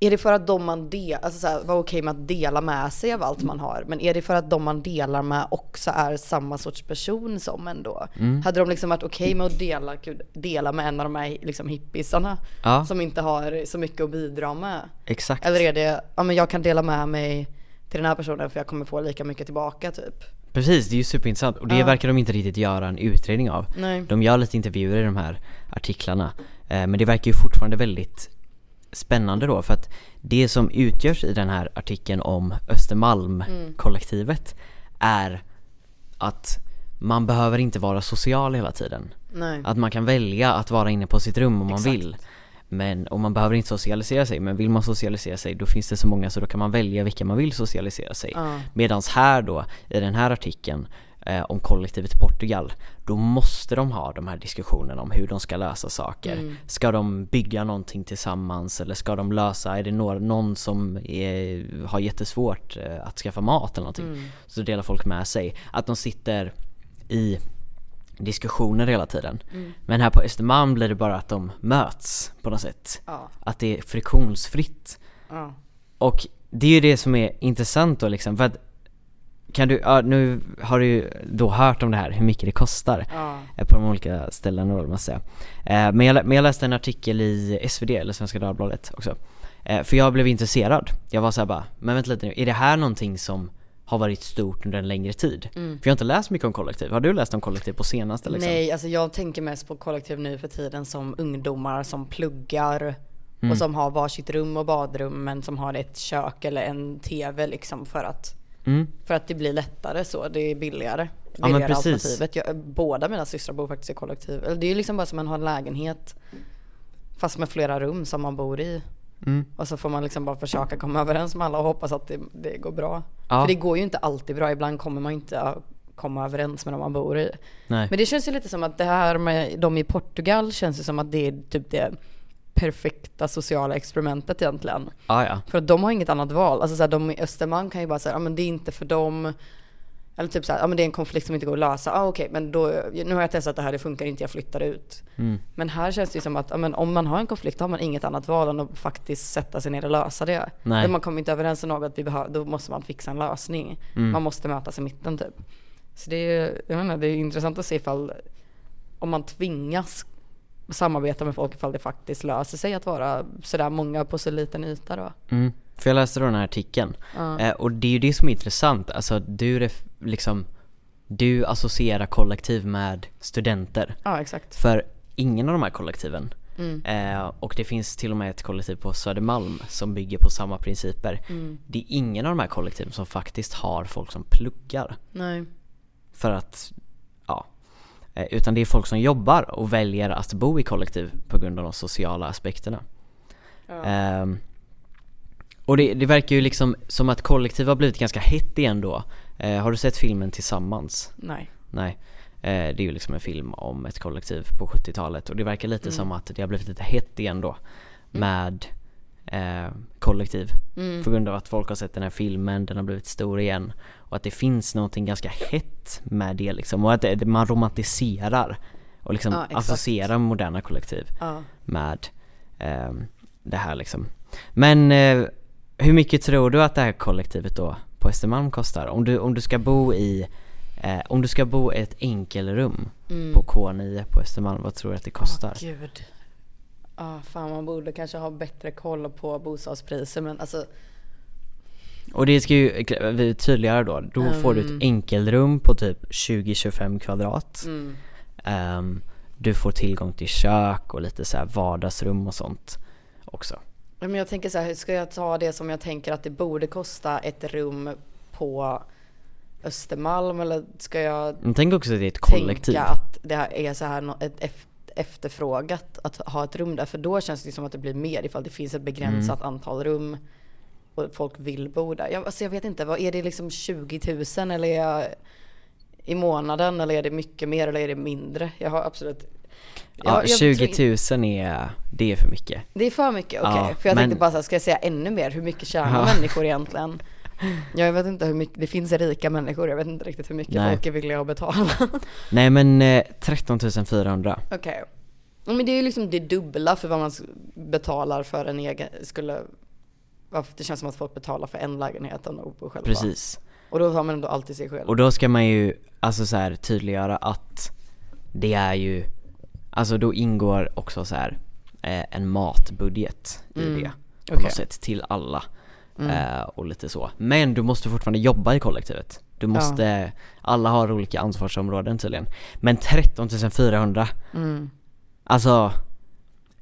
Är det för att de man delar, alltså så här, vara okej med att dela med sig av allt man har? Men är det för att de man delar med också är samma sorts person som ändå? Hade de liksom varit okej med att dela, dela med en av de här liksom hippisarna Ja, som inte har så mycket att bidra med? exakt. Eller är det, ja men jag kan dela med mig till den här personen för jag kommer få lika mycket tillbaka typ? Precis, det är ju superintressant och det Ja. verkar de inte riktigt göra en utredning av. Nej. De gör lite intervjuer i de här artiklarna. Eh, men det verkar ju fortfarande väldigt spännande då för att det som utgörs i den här artikeln om Östermalm-kollektivet är att man behöver inte vara social hela tiden. Nej. Att man kan välja att vara inne på sitt rum om man Exakt. vill. Men, och man behöver inte socialisera sig, men vill man socialisera sig då finns det så många så då kan man välja vilka man vill socialisera sig. Ja. Medans här då, i den här artikeln eh, om kollektivet i Portugal, då måste de ha de här diskussionerna om hur de ska lösa saker. Ska de bygga någonting tillsammans eller ska de lösa, är det någon som är, har jättesvårt eh, att skaffa mat eller någonting, så delar folk med sig. Att de sitter i diskussioner hela tiden. Men här på Östermalm blir det bara att de möts på något sätt. Ja. Att det är friktionsfritt. Ja. Och det är ju det som är intressant då liksom, för att kan du, ja, nu har du ju då hört om det här, hur mycket det kostar Ja. eh, på de olika ställena då, måste jag säga. Eh, men, jag, men jag läste en artikel i SvD, eller Svenska Dagbladet också. Eh, för jag blev intresserad. Jag var såhär bara, men vänta lite nu, är det här någonting som har varit stort under en längre tid? För jag har inte läst mycket om kollektiv. Har du läst om kollektiv på senaste liksom? Nej, alltså jag tänker mest på kollektiv nu för tiden som ungdomar som pluggar Mm. och som har varsitt rum och badrum men som har ett kök eller en TV liksom för att, Mm. för att det blir lättare så, det är billigare. men Billigare alternativet. Jag, båda mina systrar bor faktiskt i kollektiv. Det är ju liksom bara som man har en lägenhet fast med flera rum som man bor i. Mm. Och så får man liksom bara försöka komma överens med alla och hoppas att det, det går bra. Ja. För det går ju inte alltid bra, ibland kommer man inte att komma överens med dem man bor i. Nej. Men det känns ju lite som att det här med de i Portugal känns ju som att det är typ det perfekta sociala experimentet egentligen. Ah, ja. För att de har inget annat val. Alltså så här, de i Östermalm kan ju bara säga, ja men det är inte för dem. Eller typ så här, ja men det är en konflikt som inte går att lösa. Ah, okej, men då, nu har jag testat det här, det funkar inte, jag flyttar ut. Mm. Men här känns det ju som att, ja, men om man har en konflikt har man inget annat val än att faktiskt sätta sig ner och lösa det. Nej. Om man kommer inte överens om något, vi behöver, då måste man fixa en lösning. Mm. Man måste mötas i mitten typ. Så det är, jag menar, det är intressant att se ifall, om man tvingas samarbeta med folk ifall det faktiskt löser sig att vara sådär många på så liten yta då. Mm. För jag läste då den här artikeln, eh, och det är ju det som är intressant, alltså du liksom Du associerar kollektiv med studenter Ja exakt. För ingen av de här kollektiven Mm. eh, Och det finns till och med ett kollektiv på Södermalm som bygger på samma principer Mm. Det är ingen av de här kollektiven som faktiskt har folk som pluggar Nej. För att, Utan det är folk som jobbar och väljer att bo i kollektiv på grund av de sociala aspekterna Ja. Ehm, och det, det verkar ju liksom som att kollektiv har blivit ganska hett igen då. Eh, har du sett filmen Tillsammans? Nej. Nej. Eh, det är ju liksom en film om ett kollektiv på 70-talet och det verkar lite som att det har blivit lite hett igen då. Med eh, kollektiv. Mm. På grund av att folk har sett den här filmen, den har blivit stor igen. Och att det finns någonting ganska hett med det liksom. Och att det, man romantiserar och liksom Ja, associerar moderna kollektiv Ja. med ehm, det här liksom. Men eh, hur mycket tror du att det här kollektivet då på Östermalm kostar? Om du, om du ska bo i eh, om du ska bo i ett enkelrum Mm. på K9 på Östermalm, vad tror du att det kostar? Åh, gud. Ja, fan man borde kanske ha bättre koll på bostadspriser men alltså Och det ska ju vi tydligare då, då får du Mm. ett enkelrum på typ 20-25 kvadrat. mm. Ehm, du får tillgång till kök och lite så här vardagsrum och sånt också. Men jag tänker så här, ska jag ta det som jag tänker att det borde kosta ett rum på Östermalm eller ska jag Men tänk också att det är ett kollektiv. tänka att det här är så här ett efterfrågat att ha ett rum där? För då känns det som att det blir mer ifall det finns ett begränsat Mm. antal rum och folk vill bo där. Jag, alltså jag vet inte, vad, är det liksom 20 000 eller är jag i månaden eller är det mycket mer eller är det mindre? Jag har absolut Ja, jag 20 tror- 000 är, det är för mycket. Det är för mycket, okej. Ja, för jag men- tänkte bara så här, ska jag säga ännu mer? Hur mycket tjänar Ja. människor egentligen? Jag vet inte hur mycket, det finns rika människor, jag vet inte riktigt hur mycket Nej. folk är villiga att betala. Nej men eh, 13 400. Okej. Ja, Men det är ju liksom det dubbla för vad man betalar för en egen, skulle, det känns som att folk betalar för en lägenhet än att bo själva. Precis. Och då har man ändå alltid sig själv. Och då ska man ju, alltså så här tydliggöra att det är ju, alltså då ingår också så här eh, en matbudget i Mm, det. På okej. något sätt till alla. Mm. Eh, och lite så. Men du måste fortfarande jobba i kollektivet. Du måste, alla har olika ansvarsområden tydligen. Men 13 400, Mm. alltså,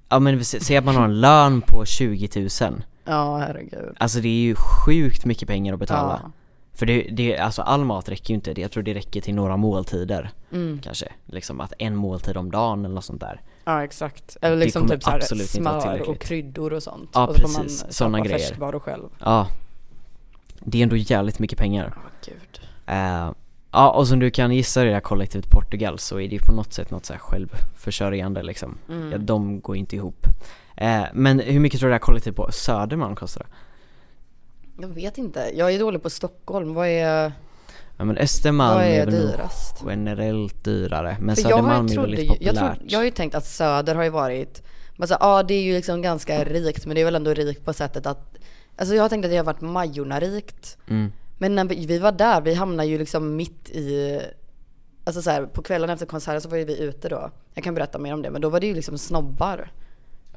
ja men se- säg att man har en lön på 20 000. Ja, herregud. Alltså det är ju sjukt mycket pengar att betala. Ja. För det, det, alltså all mat räcker ju inte, jag tror det räcker till några måltider Mm. kanske. Liksom att en måltid om dagen eller något sånt där. Ja exakt. Eller liksom typ så här absolut inte vara smör och kryddor och sånt. Ja, och så får man köpa grejer. färskvaror själv. Ja. Det är ändå jävligt mycket pengar. Ja, gud. Eh, ja och som du kan gissa det här kollektivet Portugal så är det ju på något sätt något så här självförsörjande liksom. Mm. Ja, de går inte ihop. Eh, men hur mycket tror du det här kollektivet på Södermalm kostar? Jag vet inte. Jag är dålig på Stockholm. Vad är, Ja men Östermalm vad är, är väl dyrast? generellt dyrare. Men För jag, Södermalm är trodde, väldigt ju- jag, populärt. tror, jag har ju tänkt att Söder har ju varit, alltså, ja det är ju liksom ganska rikt men det är väl ändå rikt på sättet att, alltså jag har tänkt att det har varit Majorna-rikt. Mm. Men när vi, vi var där, vi hamnade ju liksom mitt i, alltså så här, på kvällen efter konserten så var ju vi ute då. Jag kan berätta mer om det, men då var det ju liksom snobbar.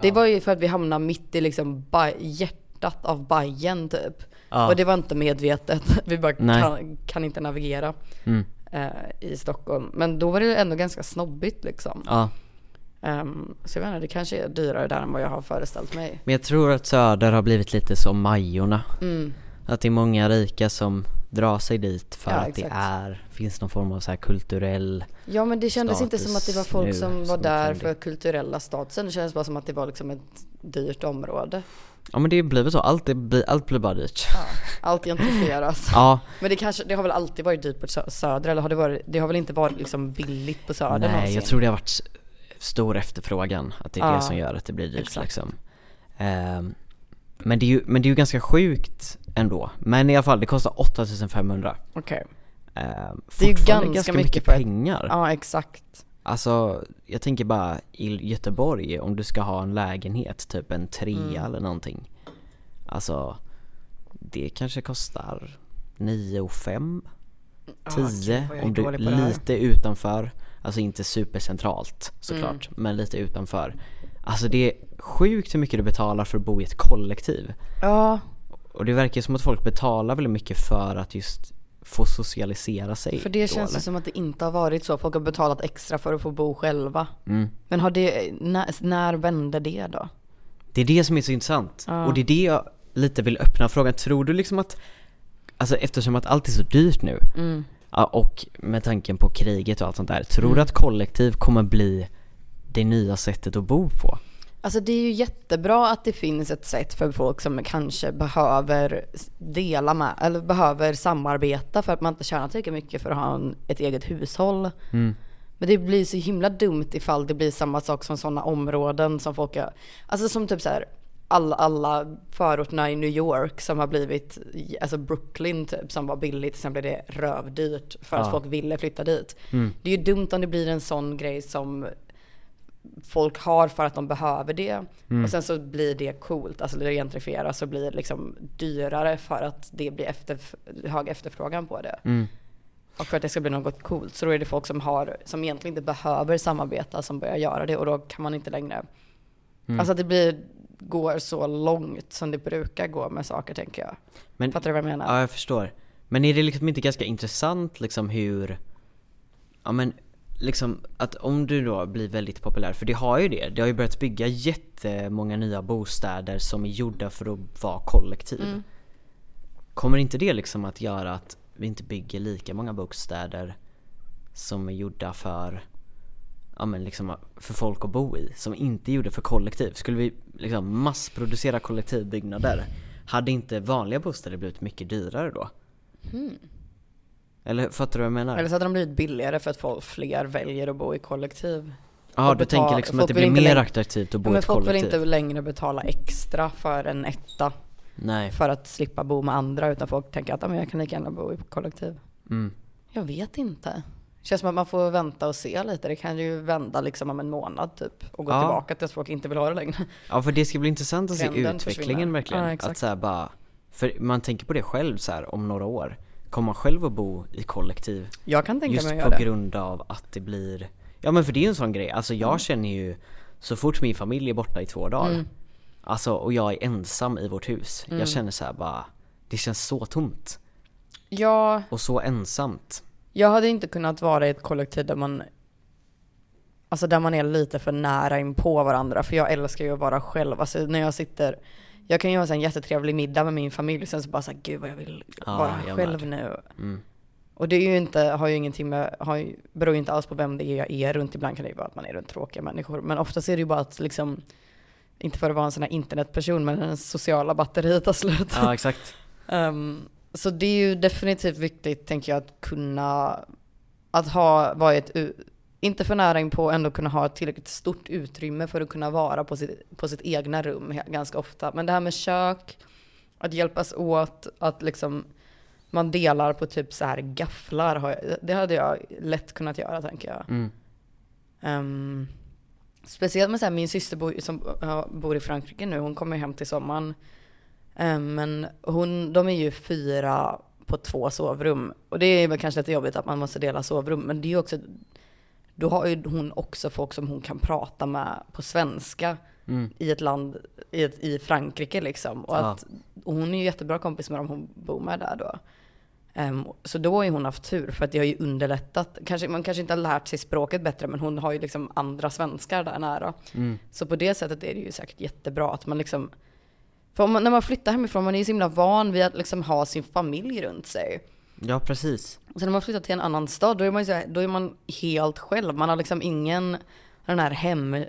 Det var ju för att vi hamnade mitt i liksom ba- hjärtat av Bajen typ. Ja. Och det var inte medvetet, vi bara kan, kan inte navigera Mm. eh, i Stockholm. Men då var det ändå ganska snobbigt liksom. Ja. Ehm, så jag vet inte, det kanske är dyrare där än vad jag har föreställt mig. Men jag tror att Söder har blivit lite som Majorna. Mm. Att det är många rika som drar sig dit för Ja, att exakt. det är, finns någon form av så här kulturell Ja men det kändes inte som att det var folk som var som där för kulturella statusen. Det kändes bara som att det var liksom ett dyrt område. Ja men det blir väl så, allt, är, blir- allt blir bara dyrt. Ja, allt gentrifieras. Ja, Men det kanske, det har väl alltid varit dyrt på Sö- Söder eller har det varit, det har väl inte varit liksom billigt på Söder nej någonsin? jag tror det har varit stor efterfrågan, att det är Ja, det som gör att det blir dyrt exakt. liksom. Ehm, men, det är ju, men det är ju ganska sjukt ändå. Men i alla fall, det kostar 8500. Okej. Ehm, Det är ju fortfarande ganska mycket ett- pengar. Ja exakt. Alltså, jag tänker bara i Göteborg, om du ska ha en lägenhet, typ en trea Mm. eller någonting. Alltså, det kanske kostar 9 och 5, Ah, 10 gud, vad jag är om du här. lite utanför. Alltså inte supercentralt såklart, Mm. men lite utanför. Alltså det är sjukt hur mycket du betalar för att bo i ett kollektiv. Ja, Och det verkar som att folk betalar väldigt mycket för att just få socialisera sig. för det då, känns ju som att det inte har varit så. Folk har betalat extra för att få bo själva. Mm. Men har det, när, när vände det då? Det är det som är så intressant. Ja. Och det är det jag lite vill öppna frågan. Tror du liksom att, alltså eftersom att allt är så dyrt nu, Mm. och med tanken på kriget och allt sånt där, tror Mm. du att kollektiv kommer bli det nya sättet att bo på? Alltså det är ju jättebra att det finns ett sätt för folk som kanske behöver dela med, eller behöver samarbeta för att man inte tjänar tillräckligt mycket för att ha en, ett eget hushåll. Mm. Men det blir så himla dumt ifall det blir samma sak som sådana områden som folk är, alltså som typ så här alla, alla förorterna i New York som har blivit, alltså Brooklyn typ som var billigt, sen blev det rövdyrt för att Ja. folk ville flytta dit. Mm. Det är ju dumt om det blir en sån grej som folk har för att de behöver det. Mm. Och sen så blir det coolt, alltså det gentrifieras och blir liksom dyrare för att det blir efter, hög efterfrågan på det. Mm. Och för att det ska bli något coolt. Så då är det folk som har, som egentligen inte behöver samarbeta som börjar göra det och då kan man inte längre. Mm. Alltså det blir, går så långt som det brukar gå med saker tänker jag. Men, Fattar du vad jag menar? ja jag förstår. Men är det liksom inte ganska intressant liksom hur, ja men liksom att om du då blir väldigt populär, för det har ju det, det har ju börjat bygga jättemånga nya bostäder som är gjorda för att vara kollektiv. Mm. Kommer inte det liksom att göra att vi inte bygger lika många bostäder som är gjorda för, ja men liksom för folk att bo i, som inte är gjorda för kollektiv? Skulle vi liksom massproducera kollektivbyggnader, hade inte vanliga bostäder blivit mycket dyrare då? Eller fattar du vad jag menar? Eller så hade de blivit billigare för att folk, fler väljer att bo i kollektiv. Ja och du tänker liksom att det blir mer attraktivt att bo i men ett folk vill kollektiv? inte längre betala extra för en etta Nej. för att slippa bo med andra utan folk tänker att "Ja, men jag kan lika gärna bo i kollektiv. Mm. Jag vet inte. Känns som att man får vänta och se lite. Det kan ju vända liksom om en månad typ och gå Ja. tillbaka till att folk inte vill ha det längre. Ja för det ska bli intressant att se Trenden utvecklingen försvinner. verkligen. Ja, att så bara, för man tänker på det själv så här om några år. Kommer man själv att bo i kollektiv? Jag kan tänka Just mig på att göra det. grund av att det blir, ja men för det är ju en sån grej, alltså jag Mm. känner ju så fort min familj är borta i två dagar, Mm. alltså och jag är ensam i vårt hus, jag känner så här bara, det känns så tomt Ja, och så ensamt. jag hade inte kunnat vara i ett kollektiv där man Alltså där man är lite för nära in på varandra för jag älskar ju att vara själv. Alltså när jag sitter jag kan ju ha så en jättetrevlig middag med min familj sen så bara såhär, gud vad jag vill Ja, vara jag själv nu. Mm. Och det är ju inte, har ju ingenting med, har ju, beror ju inte alls på vem det är jag är runt. Ibland kan det ju vara att man är runt tråkiga människor. Men oftast är det ju bara att liksom, inte för att vara en sån här internetperson, men den sociala batteriet tar slut. Ja exakt. Ehm, så det är ju definitivt viktigt, tänker jag, att kunna, att ha, vara i ett, inte för nära in på, ändå kunna ha ett tillräckligt stort utrymme för att kunna vara på sitt, på sitt egna rum ganska ofta. Men det här med kök, att hjälpas åt, att liksom man delar på typ så här gafflar, det hade jag lätt kunnat göra tänker jag. Mm. Ehm, speciellt med så här, min syster bor, som bor i Frankrike nu, hon kommer hem till sommaren. Ehm, men hon, de är ju fyra på två sovrum. Och det är väl kanske lite jobbigt att man måste dela sovrum, men det är ju också, då har ju hon också folk som hon kan prata med på svenska Mm. i ett land, i, ett, i Frankrike liksom. Och, att, och hon är ju jättebra kompis med dem hon bor med där då. Ehm, så då har ju hon haft tur för att det har ju underlättat. Kanske, man kanske inte har lärt sig språket bättre men hon har ju liksom andra svenskar där nära. Mm. Så på det sättet är det ju säkert jättebra att man liksom för man, när man flyttar hemifrån, man är ju så himla van vid att liksom ha sin familj runt sig. Ja precis. Och sen när man flyttar till en annan stad, då är man så här, då är man helt själv. Man har liksom ingen, den här hem,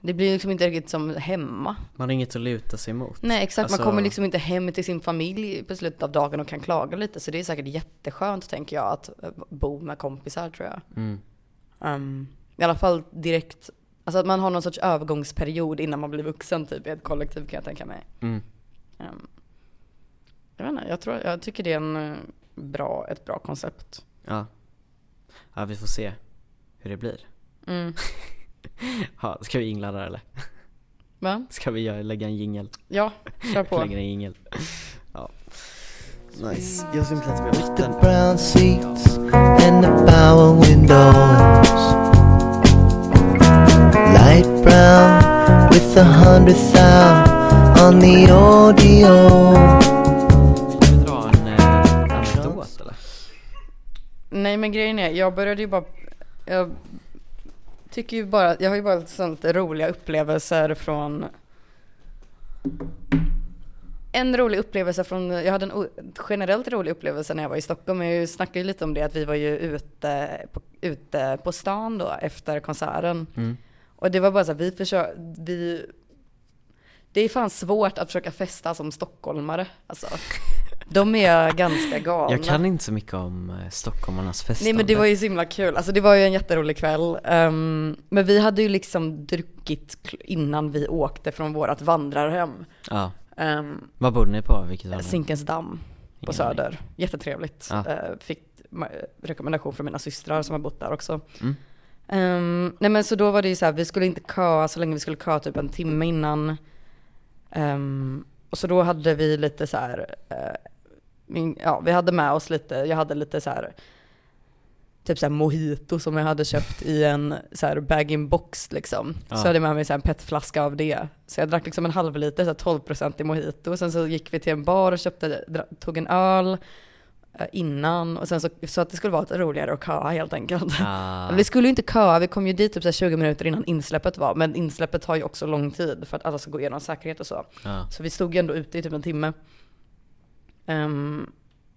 det blir liksom inte riktigt som hemma. Man har inget att luta sig mot. Nej exakt, Alltså- man kommer liksom inte hem till sin familj på slutet av dagen och kan klaga lite. Så det är säkert jätteskönt tänker jag att eh, bo med kompisar tror jag. Mm. Um, I alla fall direkt, alltså att man har någon sorts övergångsperiod innan man blir vuxen typ i ett kollektiv kan jag tänka mig. Mm. Um, jag vet inte, jag, tror, jag tycker det är en eh, bra, ett bra koncept. Ja. Ja vi får se hur det blir. Mm. Ja, ska vi jingla där eller? Va? Ska vi lägga en jingel? Ja, kör på. Lägga en jingel. Ja. Nice. Jag ska lite med The mitten. brown seats and the power windows. Light brown with a hundred thou on the audio. Nej men grejen är, jag började ju bara, jag tycker ju bara, jag har ju bara sånt roliga upplevelser från en rolig upplevelse från, jag hade en generellt rolig upplevelse när jag var i Stockholm. Jag snackade ju lite om det att vi var ju ute på, ute på stan då efter konserten. Mm. Och det var bara så här, vi försökte, vi, det är fan svårt att försöka festa som stockholmare. Alltså, de är ganska galna. Jag kan inte så mycket om eh, stockholmarnas festande. Nej men det var ju så himla kul, alltså det var ju en jätterolig kväll. Ehm, men vi hade ju liksom druckit innan vi åkte från vårat vandrarhem. Ja. Um, Vad bodde ni på? Vilket var det? Zinkensdamm på Söder. Jättetrevligt. Ja. Eh, fick rekommendation från mina systrar som har bott där också. Mm. Ehm, nej men så då var det ju så här, vi skulle inte köa så länge vi skulle köa typ en timme innan. Ehm, och så då hade vi lite så här, eh, min, ja vi hade med oss lite, jag hade lite så här typ så här mojito som jag hade köpt i en så här bag-in-box liksom. Ja. Så hade jag med mig så här en petflaska av det. Så jag drack liksom en halv liter, så här 12% i mojito. Sen så gick vi till en bar och köpte, tog en öl. eh, innan och sen så, så att det skulle vara roligare att köa helt enkelt. Ah. Vi skulle ju inte köa, vi kom ju dit typ så här 20 minuter innan insläppet var, men insläppet tar ju också lång tid för att alla ska gå igenom säkerhet och så. Ja. Så vi stod ju ändå ute i typ en timme. Ehm,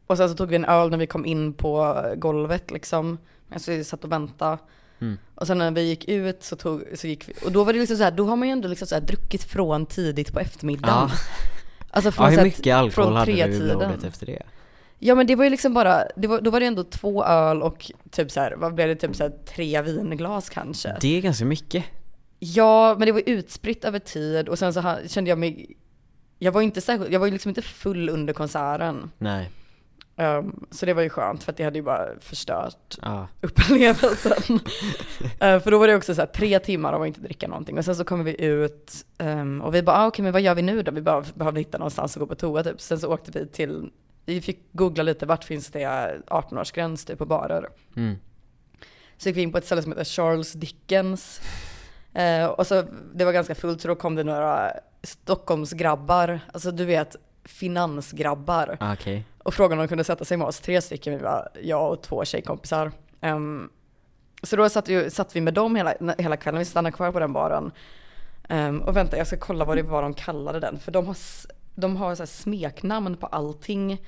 och sen så tog vi en öl när vi kom in på golvet liksom. Alltså vi satt och väntade. Mm. Och sen när vi gick ut så, tog, så gick vi, och då var det liksom så här, då har man ju ändå liksom så här druckit från tidigt på eftermiddagen. Ja. Alltså Ja, från, hur så här, mycket alkohol från hade du i blodet efter det? Ja men det var ju liksom bara, det var, då var det ändå två öl och typ så här, vad blev det, typ så här tre vinglas kanske. Det är ganska mycket. Ja, men det var utspritt över tid och sen så kände jag mig, jag var inte särskilt, jag var ju liksom inte full under konserten. Nej. Ehm, så det var ju skönt för att det hade ju bara förstört Ja. upplevelsen. Eh, för då var det också så här tre timmar av att inte dricka någonting och sen så kommer vi ut ehm, och vi bara, ah, okej men vad gör vi nu då? Vi bara behövde hitta någonstans att gå på toa typ. Sen så åkte vi till, vi fick googla lite, vart finns det 18-årsgräns typ på barer? Mm. Så gick vi in på ett ställe som heter Charles Dickens. Eh, och så, det var ganska fullt så då kom det några Stockholmsgrabbar, alltså du vet finansgrabbar. Ah, Okej. Och frågade om de kunde sätta sig med oss, tre stycken, vi var jag och två tjejkompisar. Ehm, så då satt vi, satt vi med dem hela, hela kvällen, vi stannade kvar på den baren. Ehm, och vänta, jag ska kolla vad det var de kallade den, för de har, de har så här smeknamn på allting.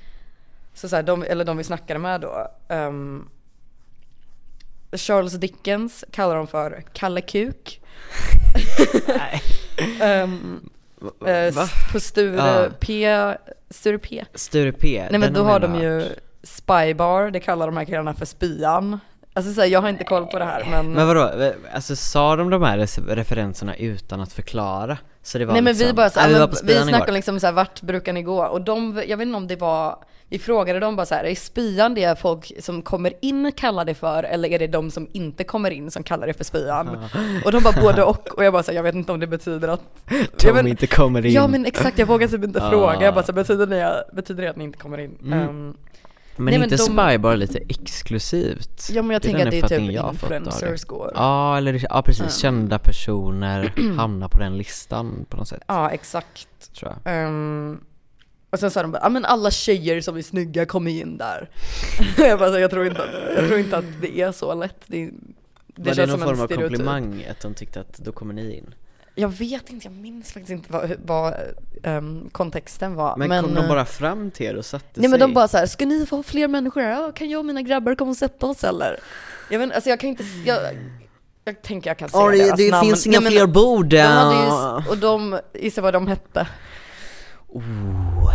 Så, så här, de, eller de vi snackade med då. ehm, Charles Dickens kallar de för Kalle Kuk. Nej. Ehm, Va? eh, på Sture Ja. P. Sture P. Sture P. Nej men då har de ju. Spybar, det kallar de här killarna för spyan. Alltså så här, jag har inte koll på det här men, Men vadå, alltså sa de de här referenserna utan att förklara? Så det var Nej men liksom, vi bara så "Ah, här, vi var men vi snackade igår." liksom så här, vart brukar ni gå? Och de, jag vet inte om det var, vi frågade dem bara så här, är spyan det folk som kommer in kallar det för eller är det de som inte kommer in som kallar det för spyan? Och de bara både och och jag bara så här, jag vet inte om det betyder att De vet- inte kommer in. Ja men exakt, jag vågar typ inte Ah. fråga, jag bara så här, betyder, det, betyder det att ni inte kommer in? Mm. Ehm, men nej, men inte de- Spybar lite exklusivt? ja men jag Det tänker att det är typ influencers går. Ja, eller ja precis, Mm. kända personer hamnar på den listan på något sätt, Ja exakt. tror jag. Ehm, och sen sa de bara, ja men alla tjejer som är snygga kommer in där. jag bara, jag tror inte, att- jag tror inte att det är så lätt. Det, det Var det någon form av komplimang att de tyckte att då kommer ni in? Jag vet inte, jag minns faktiskt inte vad, vad ehm, kontexten var. Men, kom de eh, bara fram till er och satte Nej men sig? de bara så här, ska ni få fler människor här? Ja, kan jag och mina grabbar komma och sätta oss eller? Jag vet, alltså jag kan inte, jag, jag tänker jag kan säga det, deras det namn. finns inga Nej, men fler bord! De hade ju, och de, gissa vad de hette? oh.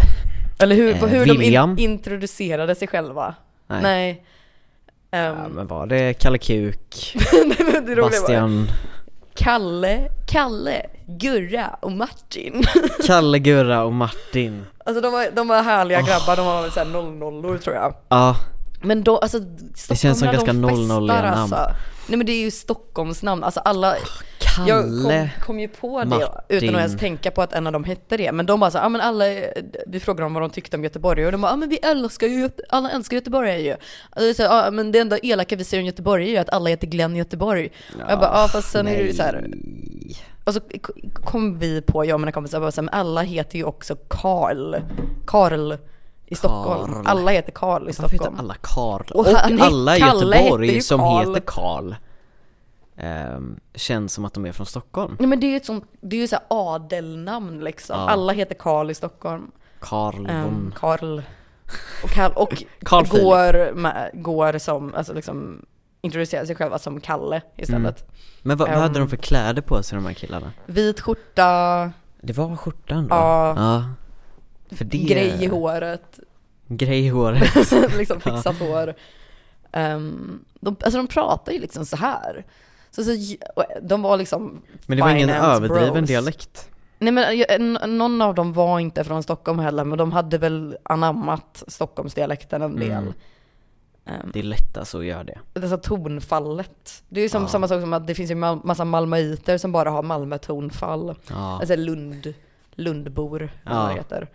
Eller hur, Eh, hur de in, introducerade sig själva. Nej. Nej. Ehm, Ja, men var det Kalle Kuk, Nej, men det Bastian, Kalle, Kalle, Gurra och Martin. Kalle, Gurra och Martin? Alltså de var, de var härliga grabbar, de var väl såhär 00 tror jag. Ja, Men då, alltså Det känns som ganska de 00 festar namn. alltså. Nej men det är ju Stockholmsnamn, alltså alla, jag kom, Kalle, kom ju på det Martin. utan att ens tänka på att en av dem hette det. Men de bara så, ja men alla, vi frågade dem vad de tyckte om Göteborg och de bara, ja men vi älskar ju, alla älskar Göteborg ju. Alltså, ja men det enda elaka vi ser om Göteborg är ju att alla heter Glenn Göteborg. och jag bara, ja fast sen är det ju så här, nej. och så kom vi på, jag och mina kompisar, bara så här, men alla heter ju också Karl. Karl i Stockholm. Karl. Alla heter Karl i Varför heter Stockholm. alla Karl? Och Och, han- alla i Göteborg hette ju som Karl. heter Karl ehm, Känns som att de är från Stockholm Nej men det är ju ett sånt, det är ju så adelnamn liksom. Ja. Alla heter Karl i Stockholm. Karl Um, Karl. Och, Karl, och Carl går, med, går som, alltså liksom introducerar sig själva som Kalle istället. Men vad, vad hade Ehm. de för kläder på sig de här killarna? Vit skjorta, Det var skjortan då? Ja. ja. För det... grej i håret, Grej i håret liksom fixat hår. Um, de, alltså de pratar ju liksom så här. Så, så, de var liksom Men det var ingen överdriven bros. dialekt Nej men någon av dem var inte från Stockholm heller, men de hade väl anammat Stockholmsdialekten en del. Mm. Ehm, Det är lättast att göra det det så tonfallet. Det är ju som, Ja. samma sak som att det finns ju ma- massa malmöiter som bara har Malmö-tonfall. Ja, Alltså Lund, Lundbor, eller Ja. vad det heter.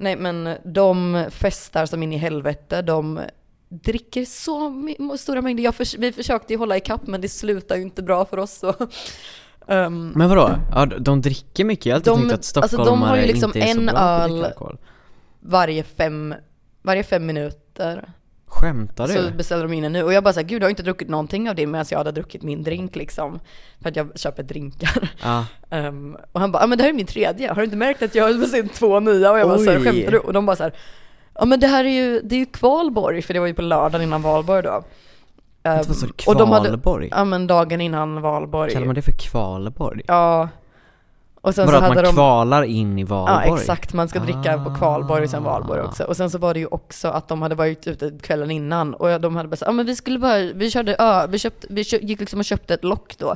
Nej men de festar som in i helvete, de dricker så stora mängder. Förs- vi försökte ju hålla ikapp men det slutar ju inte bra för oss. Så. Ehm, Men vadå? Ja, de- dricker mycket, jag har alltid De- tänkt att alltså, de stockholmare har ju liksom inte är så en bra öl varje fem, varje fem minuter. Skämtar du? Så beställde de in en ny och jag bara såhär, gud jag har inte druckit någonting av det medan jag hade druckit min drink liksom. För att jag köper drinkar. Ja. Um, och han bara, ja men det här är min tredje, har du inte märkt att jag har beställt två nya? Och jag bara såhär, skämtar du? Och de bara såhär, ja men det här är ju, det är ju kvalborg, för det var ju på lördagen innan valborg då. Vänta, vad sa Um, du? och de hade- Kvalborg? Ja men dagen innan valborg. Kallar man det för kvalborg? Ja. Och sen Vadå så att hade man de kvalar in i Ja valborg? exakt, man ska dricka på kvalborg och sen valborg Ah. också. Och sen så var det ju också att de hade varit ute kvällen innan och de hade bara ja men vi skulle bara, vi körde ö, vi, köpte, vi gick liksom och köpte ett lock då.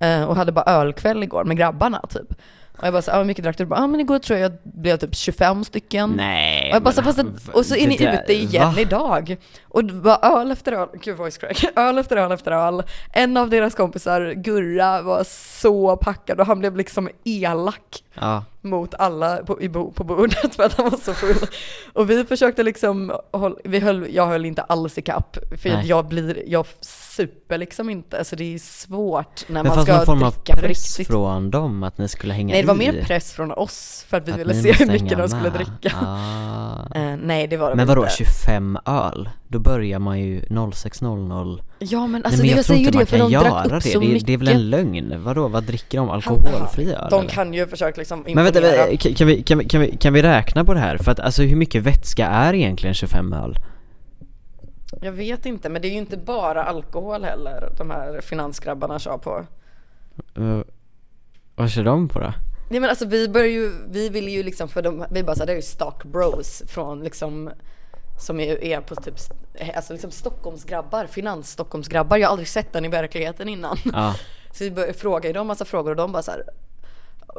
eh, Och hade bara ölkväll igår med grabbarna typ. Och jag bara så, ja hur mycket drack du? Ja men igår tror jag jag blev typ 25 stycken. Nej Och, jag bara, så, fast att, och så är ni det där- ute igen va? idag. Och var öl efter öl, gud voice crack, öl efter öl efter öl. En av deras kompisar, Gurra, var så packad och han blev liksom elak Ja, mot alla på, i bo, på bordet för att han var så full. Och vi försökte liksom, håll, vi höll, jag höll inte alls i kapp för Nej. jag blir, jag super liksom inte, så det är svårt när men man fanns ska någon form av dricka på press riktigt. från dem att ni skulle hänga Nej det var i? mer press från oss för att vi Att ville se hur mycket de skulle dricka. Ah. Eh, nej det var det Men vadå, inte. 25 öl? Då börjar man ju 06.00 Ja men Nej alltså men det jag jag säger ju det för de drack upp det, så det, är- mycket. det är väl en lögn? Vadå, vad dricker de? Alkoholfri öl De kan ju försöka liksom Men vänta, imponera. vänta, kan kan vi, kan, vi, kan, vi, kan vi räkna på det här? För att alltså hur mycket vätska är egentligen 25 öl? Jag vet inte men det är ju inte bara alkohol heller de här finansgrabbarna kör på. Uh, vad kör de på då? Nej men alltså vi börjar ju, vi vill ju liksom för de, vi bara såhär, det är ju stock bros från liksom som är, är på typ, alltså liksom Stockholmsgrabbar, finans-Stockholmsgrabbar. Jag har aldrig sett den i verkligheten innan. Ja, Så vi fråga ju dem massa frågor och de bara såhär,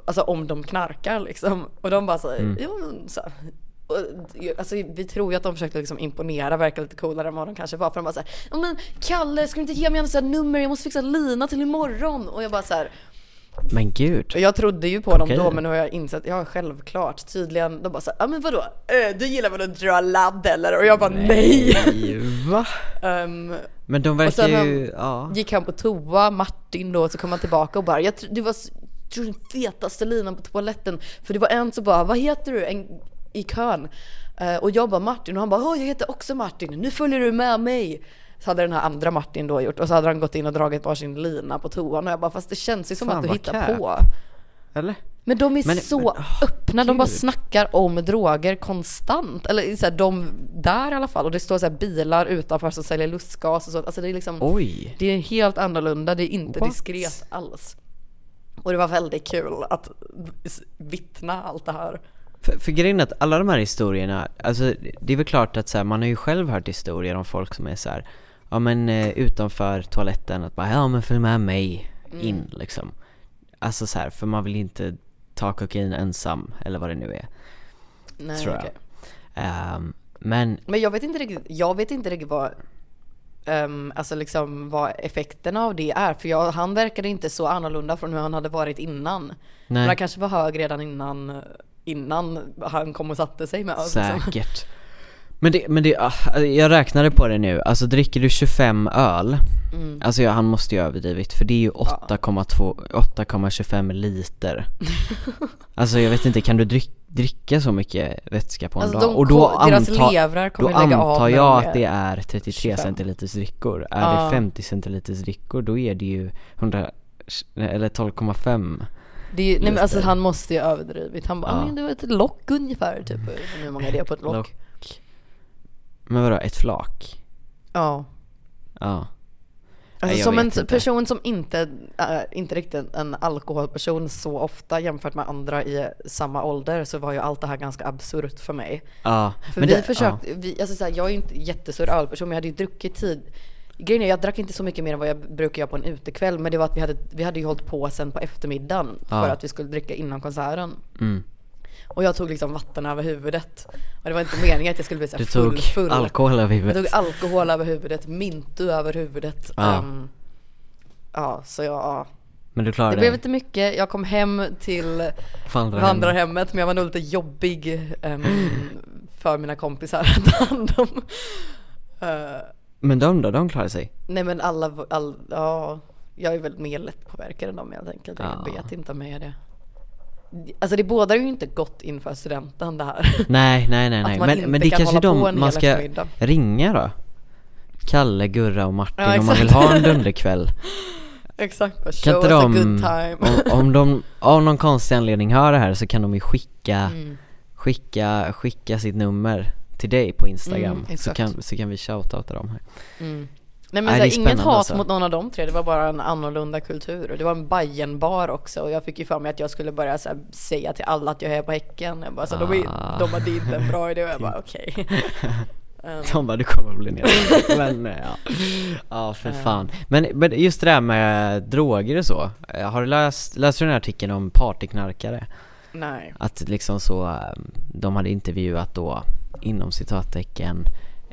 alltså om de knarkar liksom. Och de bara såhär, Mm. ja men så alltså vi tror ju att de försökte liksom imponera, verka lite coolare än vad de kanske var. För de bara såhär, ja men Kalle ska du inte ge mig en nummer, jag måste fixa lina till imorgon. Och jag bara såhär, men gud. och jag trodde ju på dem Okej. då men nu har jag insett, ja självklart, tydligen, de bara såhär, ja men vadå, äh, du gillar väl att dra ladd eller? Och jag bara nej! Va? Ehm, Men de verkar sen han- ju, ja. gick han på toa, Martin då, så kom han tillbaka och bara, jag tr- du var tror den fetaste linan på toaletten. För det var en som bara, vad heter du? En, I kön. Eh, och jag bara Martin och han bara, åh jag heter också Martin, nu följer du med mig. Så hade den här andra Martin då gjort och så hade han gått in och dragit varsin lina på toan och jag bara, fast det känns ju som Fan, att du hittar cap. på. Eller? Men de är Men- så men, åh, öppna, de bara snackar om droger konstant. Eller så här, de där i alla fall. Och det står så här bilar utanför som säljer lustgas och så. Alltså det är liksom, Oj. det är helt annorlunda, det är inte What? diskret alls. Och det var väldigt kul att vittna allt det här. För, för grejen är att alla de här historierna, alltså det är väl klart att så här, man har ju själv hört historier om folk som är så här, ja men eh, utanför toaletten att bara ja men följ med mig in liksom. Alltså så här, för man vill inte ta kokain ensam eller vad det nu är. Nej, Tror jag. okej. Ehm, men Men jag vet inte riktigt, jag vet inte riktigt vad, ehm, alltså liksom vad effekterna av det är. För jag, han verkade inte så annorlunda från hur han hade varit innan. Men nej, han kanske var hög redan innan, innan han kom och satte sig med oss. liksom. säkert. Men det, men det, ah, jag räknade på det nu, alltså dricker du 25 öl, Mm. alltså han måste ju ha överdrivit för det är ju 8,2 8,25 liter. alltså jag vet inte, kan du drick, dricka så mycket vätska på en Alltså dag? de, och då levrar då antar jag att det är 33 25. centiliters drickor. Är Ja. det 50 centiliters drickor då är det ju 100, eller 12,5. Det nej men alltså det. han måste ju ha överdrivit. Han bara, Ja. ja. men det var ett lock ungefär typ. Hur många det är på ett lock? Lock. Men vadå, ett flak? Ja. Ja. Alltså jag som en inte. person som inte är inte riktigt en alkoholperson så ofta jämfört med andra i samma ålder så var ju allt det här ganska absurt för mig. Ja, För men vi det- försökte, vi, alltså så här, jag är ju inte jättestor ölperson men jag hade ju druckit tid. Grejen är jag drack inte så mycket mer än vad jag brukar göra på en utekväll men det var att vi hade, vi hade ju hållit på sen på eftermiddagen för att vi skulle dricka innan konserten. Mm. Och jag tog liksom vatten över huvudet. Och det var inte meningen att jag skulle bli så här Du full, tog full. alkohol över Jag huvudet. tog alkohol över huvudet, mintu över huvudet. Ja. Ehm, ja, så jag, ja. Men du Det klarade blev det? inte mycket. Jag kom hem till Vandrarhem. vandrarhemmet men jag var nog lite jobbig ehm, för mina kompisar att ta hand om. Eh, Men de då, de klarade sig? nej men alla, all, ja, jag är väl mer lättpåverkad än dem helt enkelt. Jag Ja. vet inte om jag är det. alltså det bådar ju inte gott inför studenten det här. Nej, nej, nej, nej. Men, men det kanske är på de man ska ringa då? Kalle, Gurra och Martin Ja, om man vill ha en dunderkväll. Exakt, bara Kan show inte de, om, om de av någon konstig anledning hör det här så kan de ju skicka, Mm. skicka, skicka sitt nummer till dig på Instagram Mm, så, kan, så kan vi shoutouta dem här. Mm. Nej men Nej, så inget hat alltså. mot någon av de tre, det var bara en annorlunda kultur. Och det var en Bajenbar också och jag fick ju för mig att jag skulle börja här, säga till alla att jag är på Häcken. Jag bara, så, de, är, Ah. de är inte en bra idé och jag bara okej. Ehm, De bara, du kommer att bli ner Men eh, ja, ja för fan men, men just det där med droger och så eh, Har du läst, läst du den här artikeln om partyknarkare? Nej. Att liksom så, eh, de hade intervjuat då inom citattecken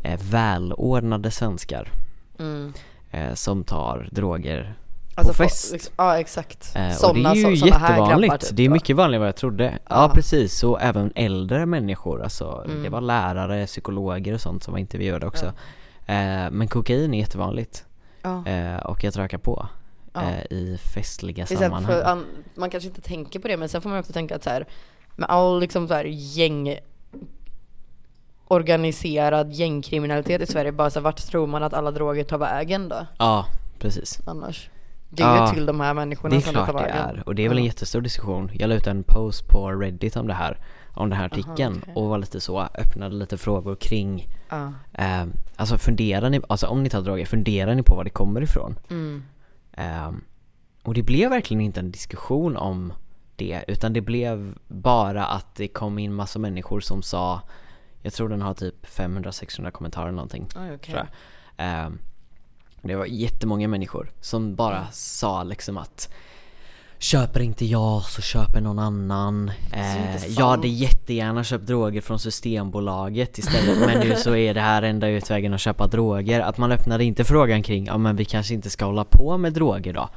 eh, välordnade svenskar Mm. eh, som tar droger Alltså, på fest liksom- Ja exakt. Eh, och det är ju så- såna jättevanligt, typ, det är mycket vanligare än vad jag trodde Ja, Ja. precis, och även äldre människor alltså Mm. Det var lärare, psykologer och sånt som var intervjuade också eh, Men kokain är jättevanligt Ja. eh, och att röka på Ja. eh, i festliga sammanhang för, man kanske inte tänker på det men sen får man också tänka att så här, med all liksom så här gäng organiserad gängkriminalitet i Sverige, bara så här, vart tror man att alla droger tar vägen då Ja, precis annars? Det är Ja, ju till de här människorna Det är som det tar klart det vägen. är, och det är väl en jättestor diskussion Jag la ut en post på Reddit om det här Om den här artikeln okej. och var lite så, öppnade lite frågor kring Ja. eh, Alltså funderar ni, alltså om ni tar droger, funderar ni på var det kommer ifrån? Mm. Ehm, och det blev verkligen inte en diskussion om det utan det blev bara att det kom in massa människor som sa Jag tror den har typ 500-600 kommentarer någonting Oj, okej. tror jag. Ehm, Det var jättemånga människor som bara Mm. sa liksom att Köper inte jag så köper någon annan eh. Jag hade jättegärna köpt droger från Systembolaget istället Men nu så är det här enda utvägen att köpa droger Att man öppnade inte frågan kring, ja men vi kanske inte ska hålla på med droger då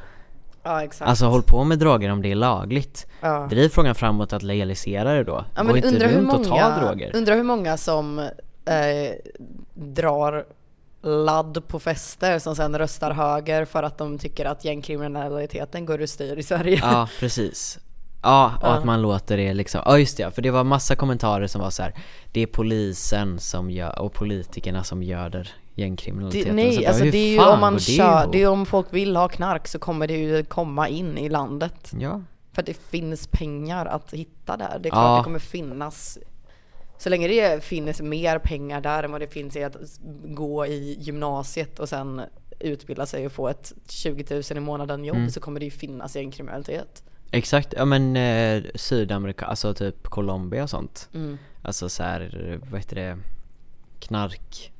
Ja exakt. Alltså håll på med droger om det är lagligt ja. Driv frågan framåt att legalisera det då Ja, Gå men inte undrar hur runt och ta många, droger undrar hur många som eh, drar ladd på fester som sen röstar höger för att de tycker att gängkriminaliteten går ur styr i Sverige. Ja, precis. Ja, och Ja. att man låter det liksom, ja just det, för det var massa kommentarer som var så här. Det är polisen som gör, och politikerna som göder gängkriminaliteten Så nej, bara, alltså det är ju om man det kör, det är om folk vill ha knark så kommer det ju komma in i landet. Ja, För att det finns pengar att hitta där. Det är klart Ja. det kommer finnas så länge det finns mer pengar där än vad det finns i att gå i gymnasiet och sen utbilda sig och få ett 20 000 i månaden jobb Mm. så kommer det ju finnas gängkriminalitet. exakt, ja men eh, Sydamerika, alltså typ Colombia och sånt Mm. Alltså så här, vad heter det, knark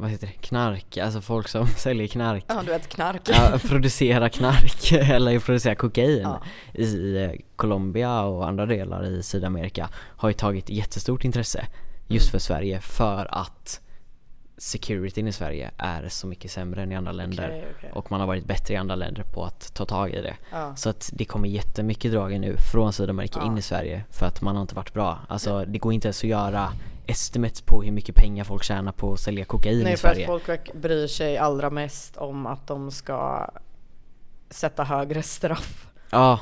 Vad heter det, knark, alltså folk som säljer knark Ja, du vet knark. Ja, producera knark eller producera kokain Ja. i eh, Colombia och andra delar i Sydamerika har ju tagit jättestort intresse just Mm. för Sverige för att securityn i Sverige är så mycket sämre än i andra länder Okej, okej. och man har varit bättre i andra länder på att ta tag i det. Ja. Så att det kommer jättemycket droger nu från Sydamerika Ja. in i Sverige för att man har inte varit bra. Alltså det går inte ens att göra estimates på hur mycket pengar folk tjänar på att sälja kokain Nej, i för att Sverige. folk bryr sig allra mest om att de ska sätta högre straff. Ja,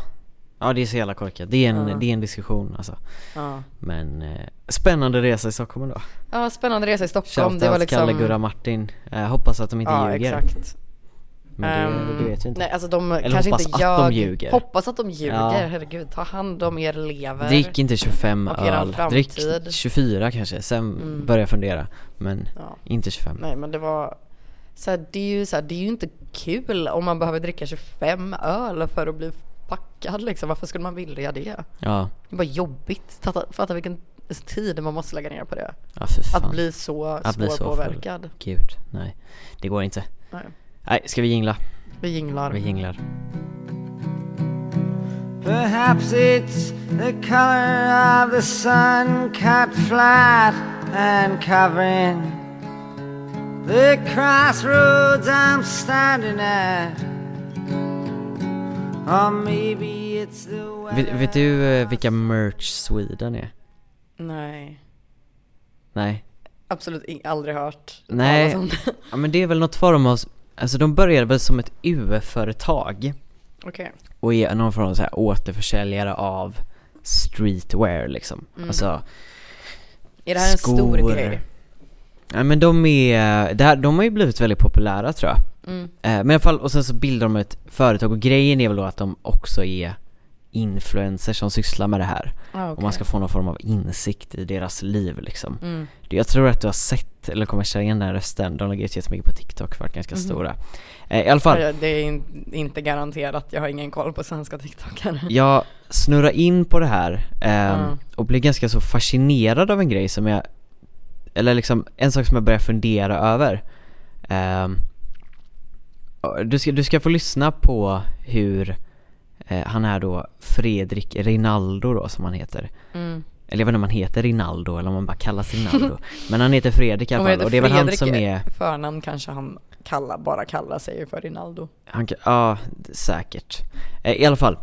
ja det är så jävla korkat. Det är en, Ja. det är en diskussion alltså. Ja. Men eh, spännande resa i Stockholm då. ja, spännande resa i Stockholm. Det var Shoutout liksom... Kalle, Gurra, Martin. Eh, hoppas att de inte ja, ljuger. exakt. Men det, Ehm, det vet vi inte. Nej, alltså de Eller kanske hoppas inte att de ljuger. Hoppas att de ljuger, Ja. herregud. Ta hand om er lever. Drick inte 25 och öl. Drick framtid. 24 kanske, sen Mm. börja fundera. Men Ja. inte 25. Nej men det var så här, det är ju så här, det är ju inte kul om man behöver dricka 25 öl för att bli packad liksom. Varför skulle man vilja det? Ja, Det bara jobbigt. Fatta, fatta vilken tid man måste lägga ner på det. ja. Att bli så Att bli så svårpåverkad. Gud, nej. Det går inte. Nej. Nej, ska vi jingla? Vi jinglar. Vi jinglar. Perhaps it's the color of the sun cut flat and covering the crossroads I'm standing at. Or maybe it's the Vet, weather. vet du eh, vilka Merch Sweden är? Nej. Nej. Absolut aldrig hört Nej. Ja men det är väl något form av, alltså de började väl som ett UF-företag Okej. och är någon form av så här återförsäljare av streetwear liksom. Mm. Alltså, Är det här en stor Skor. grej? ja men de är, det här, de har ju blivit väldigt populära tror jag. Mm. Eh, men i alla fall, och sen så bildar de ett företag och grejen är väl då att de också är influencers som sysslar med det här. Ah, Och man ska få någon form av insikt i deras liv liksom. mm. Jag tror att du har sett, eller kommer känna igen den här rösten, de lägger ut jättemycket på TikTok, varit ganska Mhm. stora. Eh, I alla fall, Det är in, inte garanterat, jag har ingen koll på svenska TikTokare. jag snurrar in på det här ehm, Mm. och blir ganska så fascinerad av en grej som jag, eller liksom en sak som jag börjar fundera över. Och du, ska, du ska få lyssna på hur eh, han är då Fredrik Rinaldo då som han heter. Mm. Eller jag vet inte om han heter Rinaldo eller om han bara kallas Rinaldo. Men han heter Fredrik i alla han fall och det är väl han som är Förnamn kanske han kalla, bara kallar sig för Rinaldo. Han ja, säkert. Eh, I alla fall.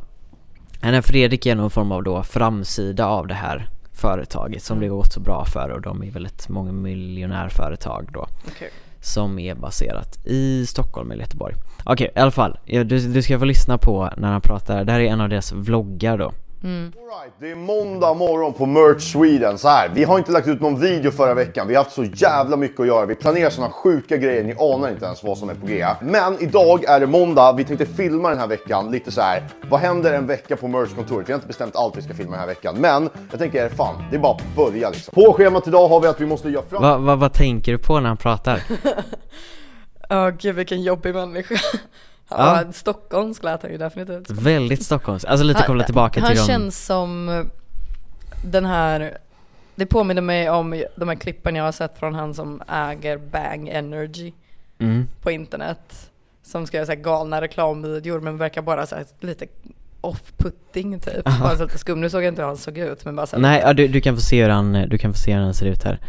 Den här Fredrik är någon form av då framsida av det här företaget som det Mm. gått så bra för och de är väl ett många miljonärföretag då. Okej. Som är baserat i Stockholm eller Göteborg. Okej, i alla fall. Du, du ska få lyssna på när han pratar, det här är en av deras vloggar då. Mm. Alright, det är måndag morgon på Merch Sweden. Så här, vi har inte lagt ut någon video förra veckan. Vi har haft så jävla mycket att göra. Vi planerar såna sjuka grejer. Ni anar inte ens vad som är på G. Men idag är det måndag. Vi tänkte filma den här veckan lite så här. Vad händer en vecka på Merch-kontoret? Vi har inte bestämt allt vi ska filma den här veckan. Men jag tänker fan, det är bara att börja liksom. På schemat idag har vi att vi måste göra fram... Va, va, vad tänker du på när han pratar? Ja gud vilken jobbig människa. Ja. Ja, Stockholmsk lät han ju definitivt. Väldigt Stockholms, alltså lite Han- kopplat tillbaka Han till de... känns som eh, den här, det påminner mig om de här klippen jag har sett från han som äger Bang Energy Mm. på internet. Som ska göra så här galna reklamvideor men verkar bara så här lite off-putting typ. Aha. Bara så lite skum. Nu såg jag inte hur han såg ut men bara så här, Nej, ja, du, du kan få se hur han, du kan få se hur han ser ut här.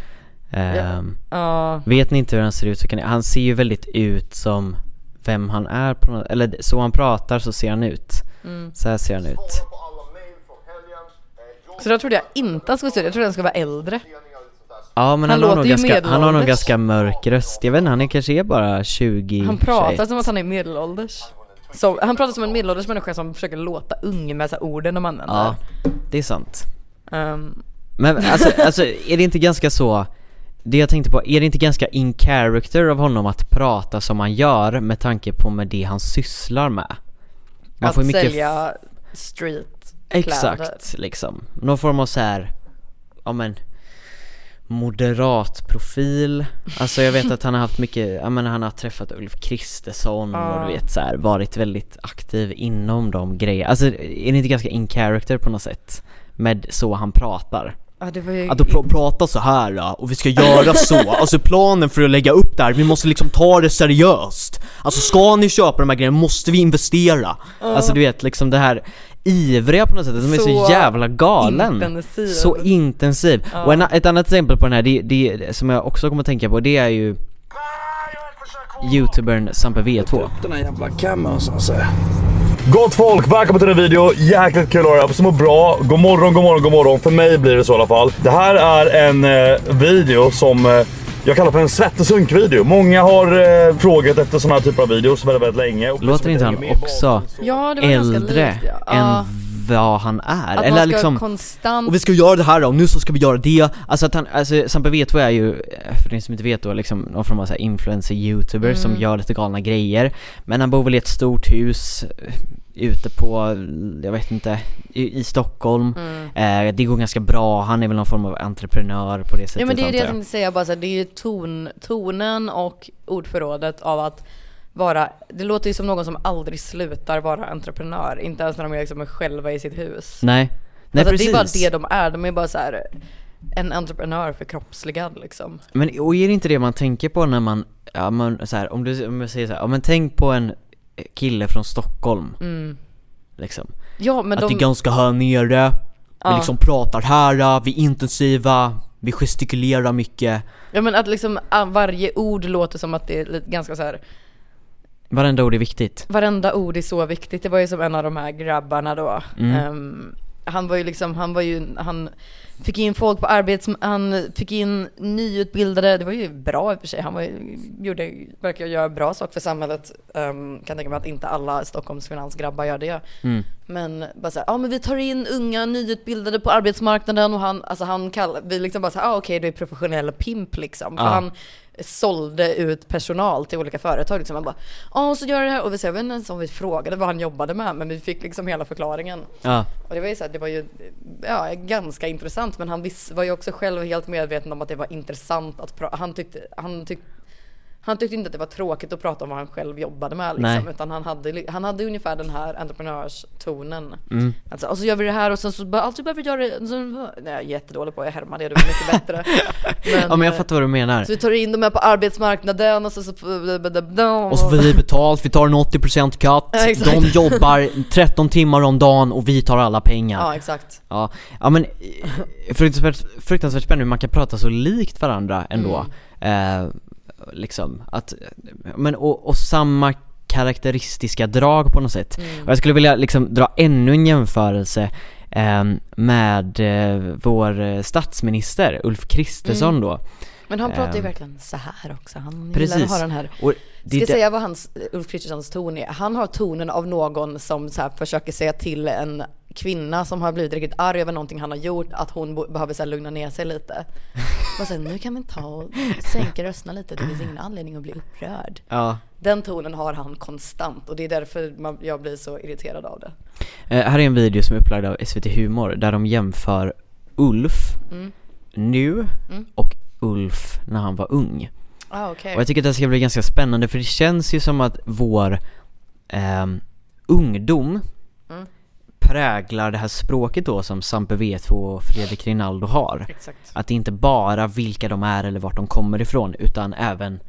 Ehm, Ja, Vet ni inte hur han ser ut så kan ni, han ser ju väldigt ut som vem han är på något, eller så han pratar så ser han ut. mm. Så här ser han ut. Så då trodde jag inte han skulle se ut, jag trodde han skulle vara äldre. Ja men Han han, har, låter nog ganska, han har nog ganska mörk röst, jag vet inte, han är kanske är bara 20 Han pratar 21. som att han är medelålders. Så, han pratar som en medelålders människa som försöker låta ung med så orden de använder. Ja, det är sant. Ehm, Men alltså, alltså är det inte ganska så, det jag tänkte på, är det inte ganska in character av honom att prata som han gör med tanke på med det han sysslar med? Man att får mycket sälja street Exakt, liksom. Någon form av så här, ja men moderat profil Alltså jag vet att han har haft mycket, ja men han har träffat Ulf Kristersson och Ja. du vet så här, varit väldigt aktiv inom de grejerna Alltså är det inte ganska in character på något sätt? Med så han pratar Ja det var ju... Att pr- prata så här då, och vi ska göra så, alltså planen för att lägga upp det här, vi måste liksom ta det seriöst. Alltså ska ni köpa de här grejerna måste vi investera. Alltså du vet liksom det här ivriga på något sätt, de är så, Så jävla galen. intensiv. Så intensiv, Ja. och en, ett annat exempel på den här, det, det, som jag också kommer att tänka på, det är ju Youtubern Sampe V2 Den här jävla cammen så att säga. Gott folk, välkommen till en video. Jäkligt kul att ha. Hoppas ni mår bra. God morgon, god morgon, god morgon. För mig blir det så i alla fall. Det här är en eh, video som eh, jag kallar för en svett och sunk-video. Många har eh, frågat efter sådana här typer av videos väldigt, väldigt länge. Och Låter inte han också Ja det var ganska äldre likt, ja. än vad han är? Att Eller man ska liksom konstant... Och vi ska göra det här då, nu så ska vi göra det Alltså att han, alltså Sampe V2 är ju, eh, för den som inte vet då, liksom någon form av så här influencer-youtuber som Mm. gör lite galna grejer Men han bor väl i ett stort hus eh, ute på, jag vet inte, i, i Stockholm Mm. eh, Det går ganska bra, han är väl någon form av entreprenör på det sättet Ja men det är det jag. tänkte säga bara så här, det är ju ton, tonen och ordförrådet av att vara, det låter ju som någon som aldrig slutar vara entreprenör, inte ens när de är liksom själva i sitt hus. Nej, nej alltså, precis Det är bara det de är, de är bara så här en entreprenör förkroppsligad liksom. Men och är det inte det man tänker på när man, ja men så här, om du, om jag säger så här, ja men tänk på en kille från Stockholm Mm. Liksom Ja men Att de, det är ganska här nere, vi Ja. liksom pratar här, vi är intensiva, vi gestikulerar mycket ja men att liksom ah, varje ord låter som att det är ganska så här. Varenda ord är viktigt varenda ord är så viktigt. Det var ju som en av de här grabbarna då. Mm. Ehm, han var ju liksom, han var ju, han fick in folk på arbets... Han fick in nyutbildade, det var ju bra i och för sig. Han var, ju- gjorde, verkar göra bra saker för samhället. Um, kan tänka mig att inte alla Stockholms finansgrabbar gör det. Mm. Men bara såhär, ja men vi tar in unga nyutbildade på arbetsmarknaden och han, alltså han kallar, vi liksom bara såhär, ah, okej du är professionell pimp liksom. För Ja. han sålde ut personal till olika företag liksom. Han bara, ja så gör det här och vi, så jag vet inte ens om vi frågade vad han jobbade med men vi fick liksom hela förklaringen. Ja, Och det var ju så här, det var ju ja, ganska intressant men han var ju också själv helt medveten om att det var intressant att prata, han tyckte, han tyckte han tyckte inte att det var tråkigt att prata om vad han själv jobbade med liksom, utan han hade, han hade ungefär den här entreprenörstonen. Mm. Alltså, och så gör vi det här och sen så bara, allt du behöver göra är... Så, nej, jag är jättedålig på att härma det, du är mycket bättre. Men, ja men jag eh, fattar vad du menar. Så vi tar in dem här på arbetsmarknaden och så... så Och så får vi betalt, vi tar en 80% cut, Ja, de jobbar 13 timmar om dagen och vi tar alla pengar. Ja exakt. Ja, ja men eh, fruktansvärt, fruktansvärt spännande hur man kan prata så likt varandra ändå. Mm. Eh, liksom att, men och, och samma karaktäristiska drag på något sätt. Mm. Och jag skulle vilja liksom dra ännu en jämförelse eh, med eh, vår statsminister Ulf Kristersson Mm. då. Men han pratar ju Ehm. verkligen så här också. Han gillar Precis. att ha den här Och Ska jag säga vad hans, Ulf Kristerssons ton är? Han har tonen av någon som så försöker säga till en kvinna som har blivit riktigt arg över någonting han har gjort att hon behöver så här lugna ner sig lite. Så här, nu kan vi ta och sänka rösterna lite, det finns ingen anledning att bli upprörd. ja. Den tonen har han konstant och det är därför man, jag blir så irriterad av det. Eh, här är en video som är upplagd av SVT Humor där de jämför Ulf Mm. nu och Ulf när han var ung. Ah, okej. Och jag tycker att det ska bli ganska spännande för det känns ju som att vår ehm, ungdom Mm. Präglar det här språket då som Sampe V2 och Fredrik Rinaldo har. Exakt. Att det inte bara vilka de är eller vart de kommer ifrån utan även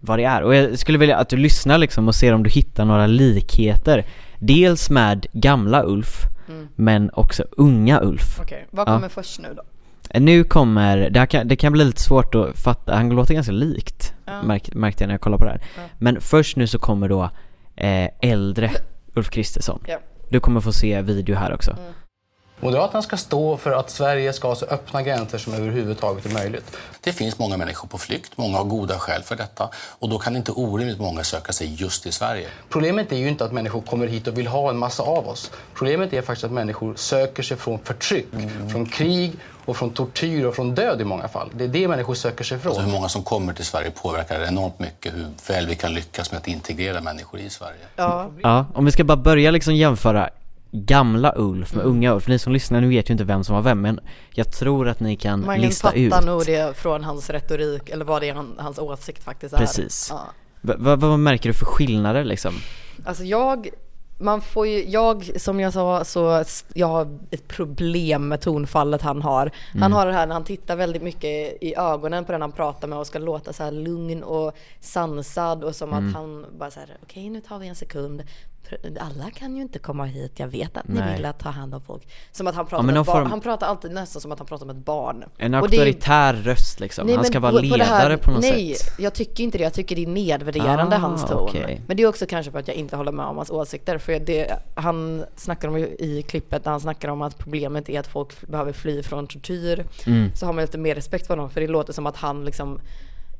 vad det är. Och jag skulle vilja att du lyssnar liksom och ser om du hittar några likheter. Dels med gamla Ulf, Mm. men också unga Ulf. Okej, vad Ja. kommer först nu då? Eh, Nu kommer, det, kan, det kan bli lite svårt att fatta, han låter ganska likt Ja. märk, märkte jag när jag kollade på det här. Ja. Men först nu så kommer då eh, äldre Ulf Kristersson. Ja. Du kommer få se video här också. Mm. Moderaterna ska stå för att Sverige ska ha så öppna gränser som överhuvudtaget är möjligt. Det finns många människor på flykt, många har goda skäl för detta och då kan inte orimligt många söka sig just till Sverige. Problemet är ju inte att människor kommer hit och vill ha en massa av oss. Problemet är faktiskt att människor söker sig från förtryck, från krig och från tortyr och från död i många fall. Det är det människor söker sig Alltså hur många som kommer till Sverige påverkar enormt mycket hur väl vi kan lyckas med att integrera människor i Sverige. Ja, Ja, om vi ska bara börja liksom jämföra gamla Ulf Mm. med unga Ulf. Ni som lyssnar nu vet ju inte vem som var vem men jag tror att ni kan man lista ut. nog det från hans retorik eller vad det är han, hans åsikt faktiskt är. Precis. Ja. Va- va- vad märker du för skillnader liksom? Alltså jag, man får ju, jag som jag sa så, jag har ett problem med tonfallet han har. Mm. Han har det här när han tittar väldigt mycket i ögonen på den han pratar med och ska låta så här lugn och sansad och som Mm. att han bara så här, okej nu tar vi en sekund. Alla kan ju inte komma hit, jag vet att ni Nej. vill att ta hand om folk. Som att han pratar Ja, form- Han pratar alltid nästan som att han pratar med ett barn. En auktoritär röst liksom. Nej, Han ska vara på- på ledare här- på något nej, sätt. jag tycker inte det. Jag tycker det är nedvärderande Ah, hans ton. okej. Men det är också kanske för att jag inte håller med om hans åsikter. För det, han snackar om ju i klippet när han snackar om att problemet är att folk behöver fly från tortyr. Mm. Så har man lite mer respekt för honom för det låter som att han liksom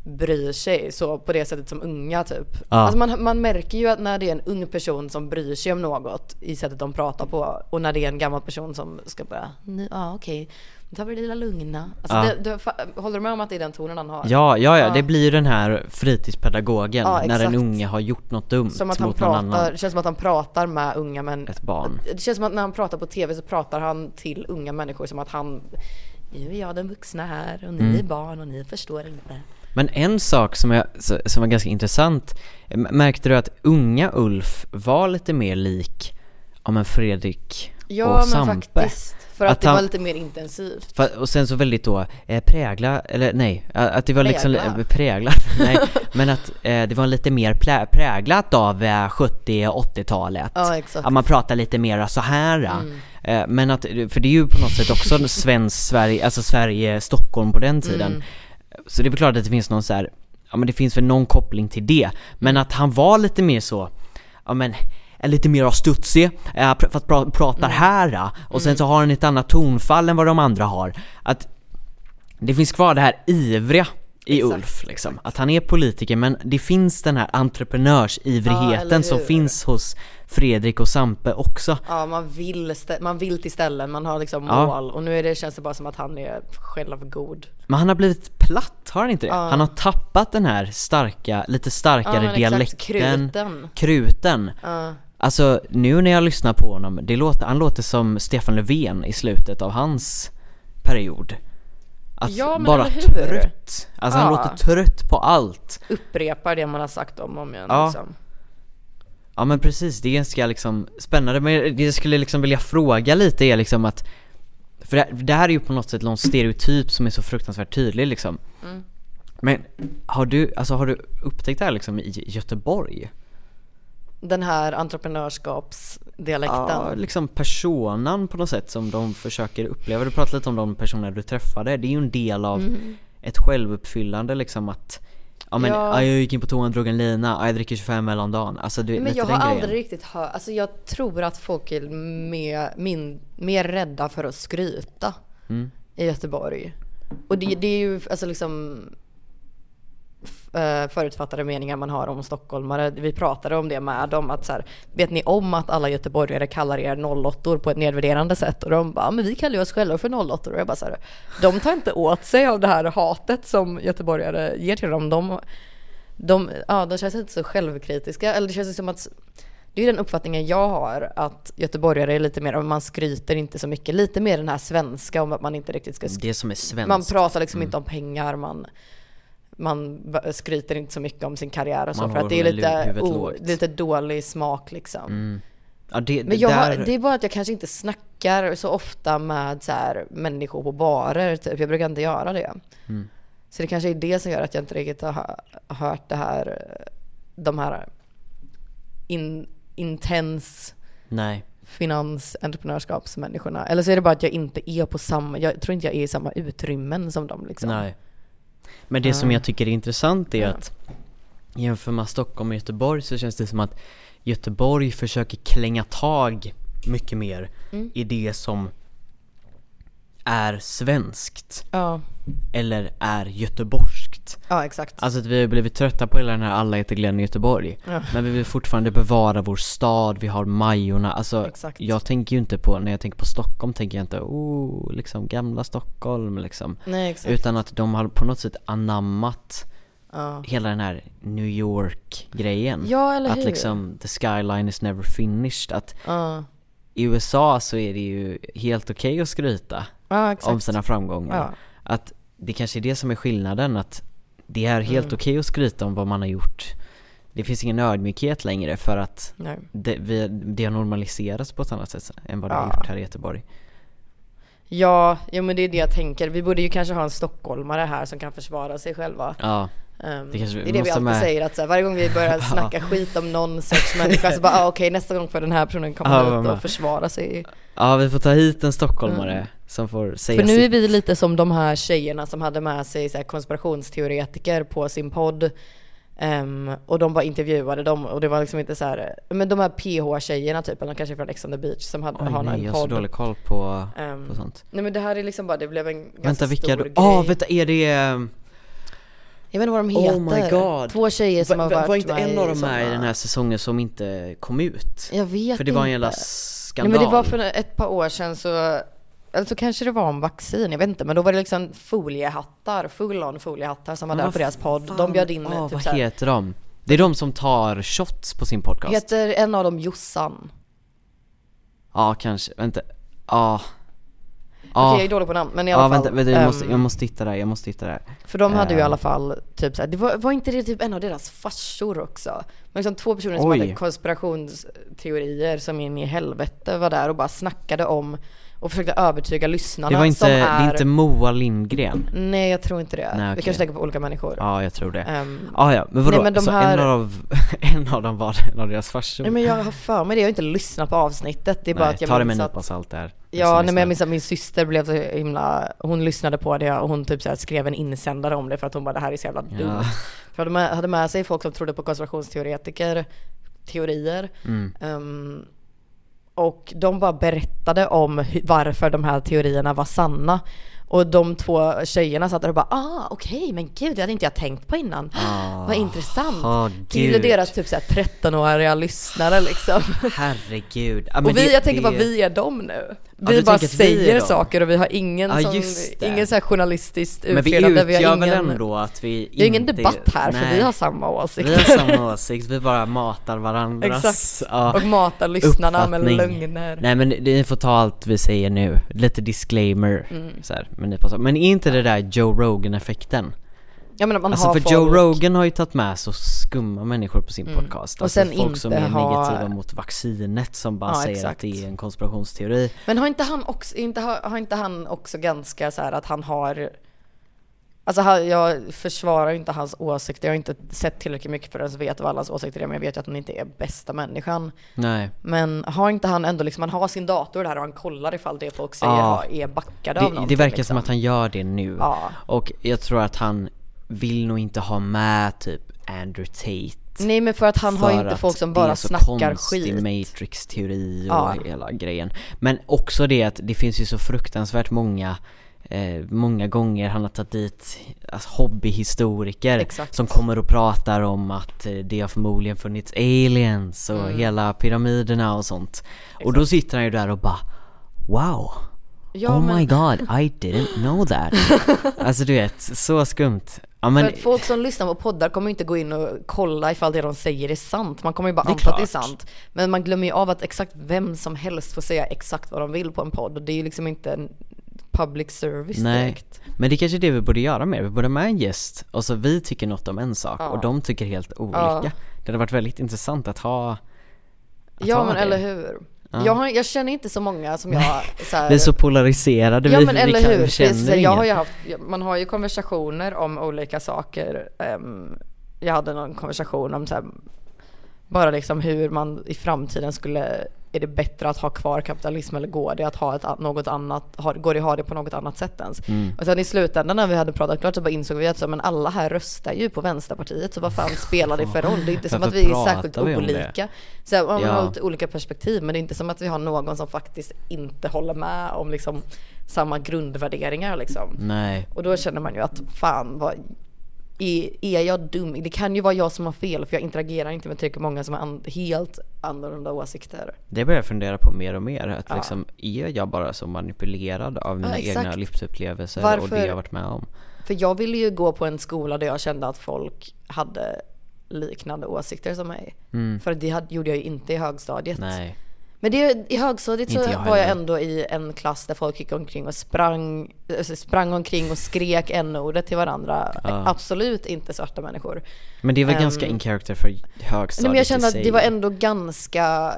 bryr sig så på det sättet som unga typ. Ja. Alltså man, man märker ju att när det är en ung person som bryr sig om något i sättet de pratar på och när det är en gammal person som ska bara, "Nu- ja okej, nu tar vi det lilla lugna. Alltså Ja. det, du, håller du med om att det är den tonen han har? Ja, ja, ja, det blir ju den här fritidspedagogen Ja, när en unge har gjort något dumt Som att han mot någon pratar, annan. det känns som att han pratar med unga män. Ett barn. Det känns som att när han pratar på tv så pratar han till unga människor som att han Nu är jag den vuxna här och ni Mm. är barn och ni förstår inte. Men en sak som, jag, som var ganska intressant, märkte du att unga Ulf var lite mer lik, ja men Fredrik Ja och men Sampe? faktiskt. För att, Att det han- var lite mer intensivt. Fa- Och sen så väldigt då, eh, prägla, eller nej, att det var liksom, Prägla? eh, präglat, nej, men att eh, det var lite mer plä- präglat av eh, 70 och 80-talet. Ja exakt. Mm. Att man pratar lite mer så här. Eh, men att, för det är ju på något sätt också svensk Sverige, alltså Sverige, Stockholm på den tiden. Mm. Så det är väl klart att det finns någon så här, ja men det finns väl någon koppling till det. Men Mm. att han var lite mer så, ja men är lite mer studsig, pr- för att pra- pratar här eh, och sen så har han ett annat tonfall än vad de andra har. Att det finns kvar det här ivriga i Exakt, Ulf liksom. Att han är politiker men det finns den här Ja, entreprenörsivriheten eller som finns hos Fredrik och Sampe också. Ja, man vill, man vill till ställen, man har liksom Ja. mål och nu är det, känns det bara som att han är självgod. Men han har blivit platt, har han inte det? Ja. Han har tappat den här starka, lite starkare Ja, dialekten. kruten. Kruten. Ja. Alltså nu när jag lyssnar på honom, det låter, han låter som Stefan Löfven i slutet av hans period. Att Ja, men bara trött. Alltså han låter trött på allt. Upprepar det man har sagt om och om igen Ja. liksom. Ja men precis, det är ganska liksom spännande, men det jag skulle liksom vilja fråga lite är liksom att För det, det här är ju på något sätt någon stereotyp som är så fruktansvärt tydlig liksom Mm. Men har du, alltså har du upptäckt det här liksom i Göteborg? Den här entreprenörskapsdialekten. Ja, liksom personan på något sätt som de försöker uppleva. Du pratade lite om de personer du träffade, det är ju en del av Mm. ett självuppfyllande liksom att Ja men Ja. ja. jag gick in på toan och drog en lina, ja, jag dricker 25 öl om dagen Alltså du, Men jag har aldrig grejen? riktigt hört, alltså jag tror att folk är mer, min, mer rädda för att skryta Mm. i Göteborg. Och det, det är ju alltså liksom förutfattade meningar man har om stockholmare. Vi pratade om det med dem att så här, vet ni om att alla göteborgare kallar er 08 på ett nedvärderande sätt? Och de bara, men vi kallar ju oss själva för 08 och jag bara så här, de tar inte åt sig av det här hatet som göteborgare ger till dem. De, de, ja, de känns inte så självkritiska, eller det känns som att det är den uppfattningen jag har, att göteborgare är lite mer, man skryter inte så mycket, lite mer den här svenska om att man inte riktigt ska sk- Det som är svenskt man pratar liksom inte om pengar, man, man skryter inte så mycket om sin karriär och så, Man för att det är lite, oh, lite dålig smak liksom. Ja, det, Men jag där, det är bara att jag kanske inte snackar så ofta med så här, människor på barer, typ. jag brukar inte göra det. Mm. Så det kanske är det som gör att jag inte riktigt har hö- hört det här, de här in, intens Nej finans entreprenörskapsmänniskorna. Eller så är det bara att jag inte är på samma, jag tror inte jag är i samma utrymmen som dem liksom. Nej Men det som Ah. jag tycker är intressant är att Jämför man Stockholm och Göteborg så känns det som att Göteborg försöker klänga tag mycket mer Mm. i det som är svenskt Ja, eller är göteborgskt ja exakt. Alltså att vi har blivit trötta på hela den här alla heter Glenn i Göteborg Ja. Men vi vill fortfarande bevara vår stad, vi har Majorna, alltså Exakt. jag tänker ju inte på, när jag tänker på Stockholm tänker jag inte oh, liksom gamla Stockholm liksom Nej exakt. Utan att de har på något sätt anammat ja. hela den här New York grejen ja, eller Att hur? liksom the skyline is never finished Att Ja, i USA så är det ju helt okej att skryta ja om sina framgångar Ja. Att det kanske är det som är skillnaden att det är helt Mm. okej att skryta om vad man har gjort Det finns ingen ödmjukhet längre för att det, vi, det har normaliserats på ett annat sätt än vad det har gjort här i Göteborg Ja, jo men det är det jag tänker. Vi borde ju kanske ha en stockholmare här som kan försvara sig själva. Ja, Um, Det kanske det är det vi alltid med. säger att så här, varje gång vi börjar snacka skit om någon sorts människa så bara ah, okej nästa gång får den här personen komma Ja, hit och försvara sig. ja vi får ta hit en stockholmare som får säga Mm. För nu är sitt. vi lite som de här tjejerna som hade med sig så här, konspirationsteoretiker på sin podd. Ehm, och de var intervjuade dem och det var liksom inte så här, men de här PH-tjejerna typ, eller kanske från Ex on the beach som hade, Oj har nej, en jag har så podd. dålig koll på, Ehm, på sånt Nej men det här är liksom bara, det blev en ganska Vänta stor vilka då? grej. Åh vänta, är det... Jag vet inte vad de heter. Oh my god. Två tjejer som Va, har va, varit var inte en av dem med i den här säsongen som inte kom ut? Jag vet För det var en jävla inte. skandal Nej men det var för ett par år sedan så, eller så kanske det var om vaccin, jag vet inte, men då var det liksom foliehattar, full on foliehattar som var där vad på deras podd. fan- De bjöd in åh, typ vad så här, heter de? Det är de som tar shots på sin podcast? heter en av dem Jossan? Ja kanske, vänta, ja Okej Ja, jag är dålig på namn, men i alla ja fall. vänta, vänta jag, måste, ehm, jag måste hitta där, jag måste hitta där För de hade ju i Eh. alla fall typ såhär, det var, var inte det typ en av deras farsor också? Men liksom två personer som Oj. hade konspirationsteorier som in i helvete var där och bara snackade om och försökte övertyga lyssnarna Det var inte, som det är... är inte Moa Lindgren? Nej jag tror inte det. Nej, Vi okej. kanske tänker på olika människor. Ja jag tror det Ehm, Ah, ja, men vadå? Nej, men de så här- en, av, en av dem var en av deras farsor? Nej men jag har för mig det, jag har inte lyssnat på avsnittet. Det är bara Nej, att jag ta det med en nypa salt där Ja, nej, men jag minns att min syster blev så himla, hon lyssnade på det och hon typ så skrev en insändare om det för att hon bara det här är så jävla dumt. Ja. För med, hade med sig folk som trodde på konspirationsteoretiker teorier. Mm. Ehm, och de bara berättade om varför de här teorierna var sanna. Och de två tjejerna satt där och bara ah okej men gud det hade inte jag tänkt på innan. Vad intressant. ah, Till deras typ såhär 13-åriga lyssnare liksom. Herregud. Men och vi, det- jag tänker det- bara vi är dem nu. Ja, Vi du bara vi säger dem. saker och vi har ingen, Ja, det. ingen så här journalistiskt Men vi utredande. Vi utgör väl ändå att vi det är ingen inte- debatt här för Nej. vi har samma åsikter. Vi har samma åsikt, vi bara matar varandras Exakt. ja, och matar lyssnarna med lögner. Nej men ni får ta allt vi säger nu, lite disclaimer Mm. så här, men, ni får men är inte det där Joe Rogan-effekten? Ja men att man Alltså har för folk, Joe Rogan har ju tagit med så skumma människor på sin Mm. podcast Och alltså sen folk som inte är ha- negativa mot vaccinet som bara Ja, säger exakt. att det är en konspirationsteori Men har inte han också, inte, har, har inte han också ganska så här att han har Alltså jag försvarar ju inte hans åsikter, jag har inte sett tillräckligt mycket för att ens veta vad allas åsikter är men jag vet ju att han inte är bästa människan. Nej Men har inte han ändå liksom, han har sin dator där och han kollar ifall det folk säger Ja. är backade av det, någonting det verkar liksom. som att han gör det nu Ja. Och jag tror att han vill nog inte ha med typ Andrew Tate Nej men för att han har ju för inte att folk som det är bara så snackar konstig skit. Matrix-teori och Ja. hela grejen Men också det att det finns ju så fruktansvärt många eh, Många gånger han har tagit dit alltså, hobbyhistoriker Exakt. Som kommer och pratar om att eh, det har förmodligen funnits aliens och Mm. hela pyramiderna och sånt Och då sitter han ju där och bara Wow! Ja, oh men- my god, I didn't know that! alltså du vet, så skumt Ja men för folk som lyssnar på poddar kommer ju inte gå in och kolla ifall det de säger är sant. Man kommer ju bara anta att det är sant. Men man glömmer ju av att exakt vem som helst får säga exakt vad de vill på en podd. Och det är ju liksom inte en public service Nej, direkt. men det är kanske är det vi borde göra mer, vi borde ha med en gäst och så vi tycker något om en sak Ja. och de tycker helt olika Ja. Det hade varit väldigt intressant att ha att Ja ha men det. eller hur. Ja. Jag, har, jag känner inte så många som jag så här, Vi är så polariserade, Ja vi, men vi, eller kan, hur, vi känner Precis, jag har ju haft, man har ju konversationer om olika saker. Ehm, jag hade någon konversation om så här, bara liksom hur man i framtiden skulle, är det bättre att ha kvar kapitalism eller går det att ha ett, något annat, går det att ha det på något annat sätt ens? Mm. Och sen i slutändan när vi hade pratat klart så bara insåg vi att så, men alla här röstar ju på Vänsterpartiet så vad fan spelar det för roll? Det är inte som att vi är särskilt vi olika. Så här, man Ja. har lite olika perspektiv men det är inte som att vi har någon som faktiskt inte håller med om liksom samma grundvärderingar liksom. Nej, Och då känner man ju att fan vad är, är jag dum? Det kan ju vara jag som har fel för jag interagerar inte med tillräckligt många som har an, helt annorlunda åsikter. det börjar jag fundera på mer och mer, att Ja. liksom, är jag bara så manipulerad av mina exakt. egna livsupplevelser och Varför- det jag varit med om? För jag ville ju gå på en skola där jag kände att folk hade liknande åsikter som mig. För det hade, gjorde jag ju inte i högstadiet. Mm. Nej, Men det, i högstadiet så jag var jag ändå i en klass där folk gick omkring och sprang, alltså sprang omkring och skrek n-ordet till varandra. Ja. Absolut inte svarta människor. men det var Ehm, ganska in character för högstadiet Nej, men jag kände att det var ändå ganska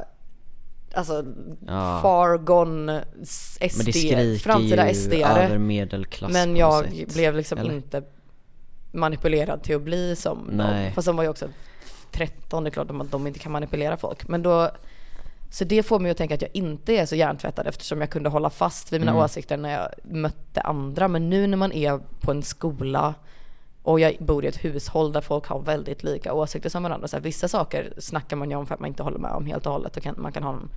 Alltså Ja. far gone SD, Men det framtida SD-are. över medelklass Men jag blev liksom Eller? inte manipulerad till att bli som Nej. dem. Fast de var ju också 13, det är klart att de inte kan manipulera folk. Men då, så det får mig att tänka att jag inte är så hjärntvättad eftersom jag kunde hålla fast vid mina Mm. åsikter när jag mötte andra. Men nu när man är på en skola och jag bor i ett hushåll där folk har väldigt lika åsikter som varandra. Så här, vissa saker snackar man ju om för att man inte håller med om helt och hållet och kan, man kan ha en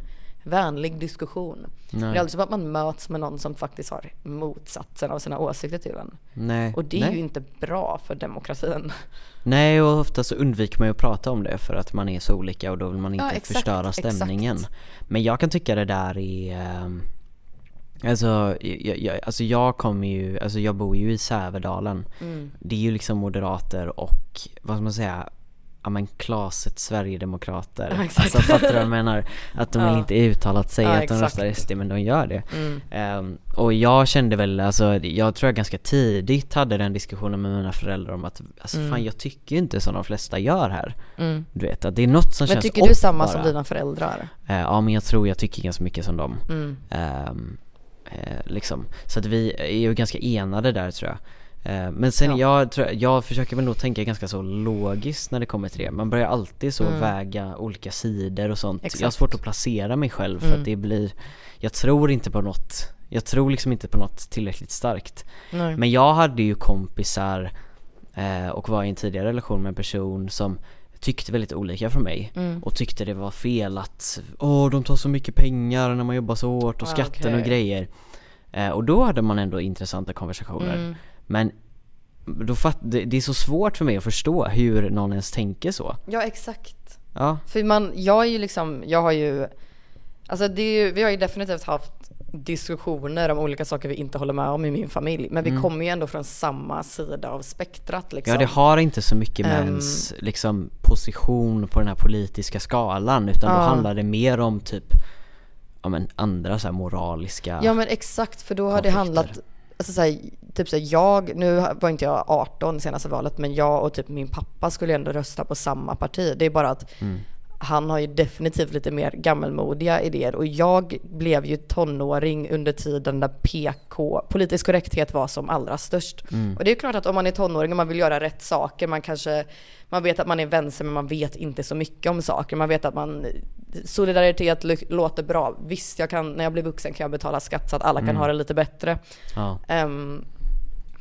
vänlig diskussion. Men det är aldrig som att man möts med någon som faktiskt har motsatsen av sina åsikter till en. Nej, Och det är nej. ju inte bra för demokratin. Nej och ofta så undviker man ju att prata om det för att man är så olika och då vill man inte Ja, exakt, förstöra stämningen exakt. Men jag kan tycka det där är ehm, Alltså jag, jag, alltså jag kommer ju, alltså jag bor ju i Sävedalen Mm. Det är ju liksom moderater och vad ska man säga Ja men klaset Sverigedemokrater Ja, exakt. Alltså fattar du vad jag menar? Att de Ja. vill inte uttalat säga Ja, att de exakt. röstar SD men de gör det Mm. Ehm, och jag kände väl, alltså jag tror jag ganska tidigt hade den diskussionen med mina föräldrar om att alltså Mm. fan jag tycker ju inte som de flesta gör här Mm. Du vet att det är något som Men känns tycker du samma bara. som dina föräldrar? Eh, ja men jag tror jag tycker ganska mycket som dem. Ehm, eh, liksom. Så att vi är ju ganska enade där tror jag Men sen Ja. jag, tror, jag försöker väl nog tänka ganska så logiskt när det kommer till det Man börjar alltid så Mm. väga olika sidor och sånt Jag har Exakt. svårt att placera mig själv för Mm. att det blir Jag tror inte på något Jag tror liksom inte på något tillräckligt starkt Nej. Men jag hade ju kompisar eh, och var i en tidigare relation med en person som tyckte väldigt olika från mig Mm. och tyckte det var fel att åh de tar så mycket pengar när man jobbar så hårt och Ah, skatten och okej. grejer. Eh, och då hade man ändå intressanta konversationer. Mm. Men då fatt, det, det är så svårt för mig att förstå hur någon ens tänker så. Ja exakt. Ja, För man, jag är ju liksom, jag har ju, alltså det är ju, vi har ju definitivt haft diskussioner om olika saker vi inte håller med om i min familj. Men vi kommer ju ändå från samma sida av spektrat liksom. ja det har inte så mycket med Ehm. ens liksom, position på den här politiska skalan utan då Ja. handlar det mer om typ ja, men andra så här moraliska Ja men exakt, för då har det konflikter. handlat, alltså så här, typ så jag, nu var inte jag 18 senaste valet, men jag och typ min pappa skulle ändå rösta på samma parti. Det är bara att Mm. han har ju definitivt lite mer gammelmodiga idéer och jag blev ju tonåring under tiden där PK, politisk korrekthet var som allra störst. Och det är klart att om man är tonåring och man vill göra rätt saker, man kanske, man vet att man är vänster men man vet inte så mycket om saker. Man vet att man, solidaritet låter bra. Visst, jag kan, när jag blir vuxen kan jag betala skatt så att alla kan ha det lite bättre. Ja. Ehm,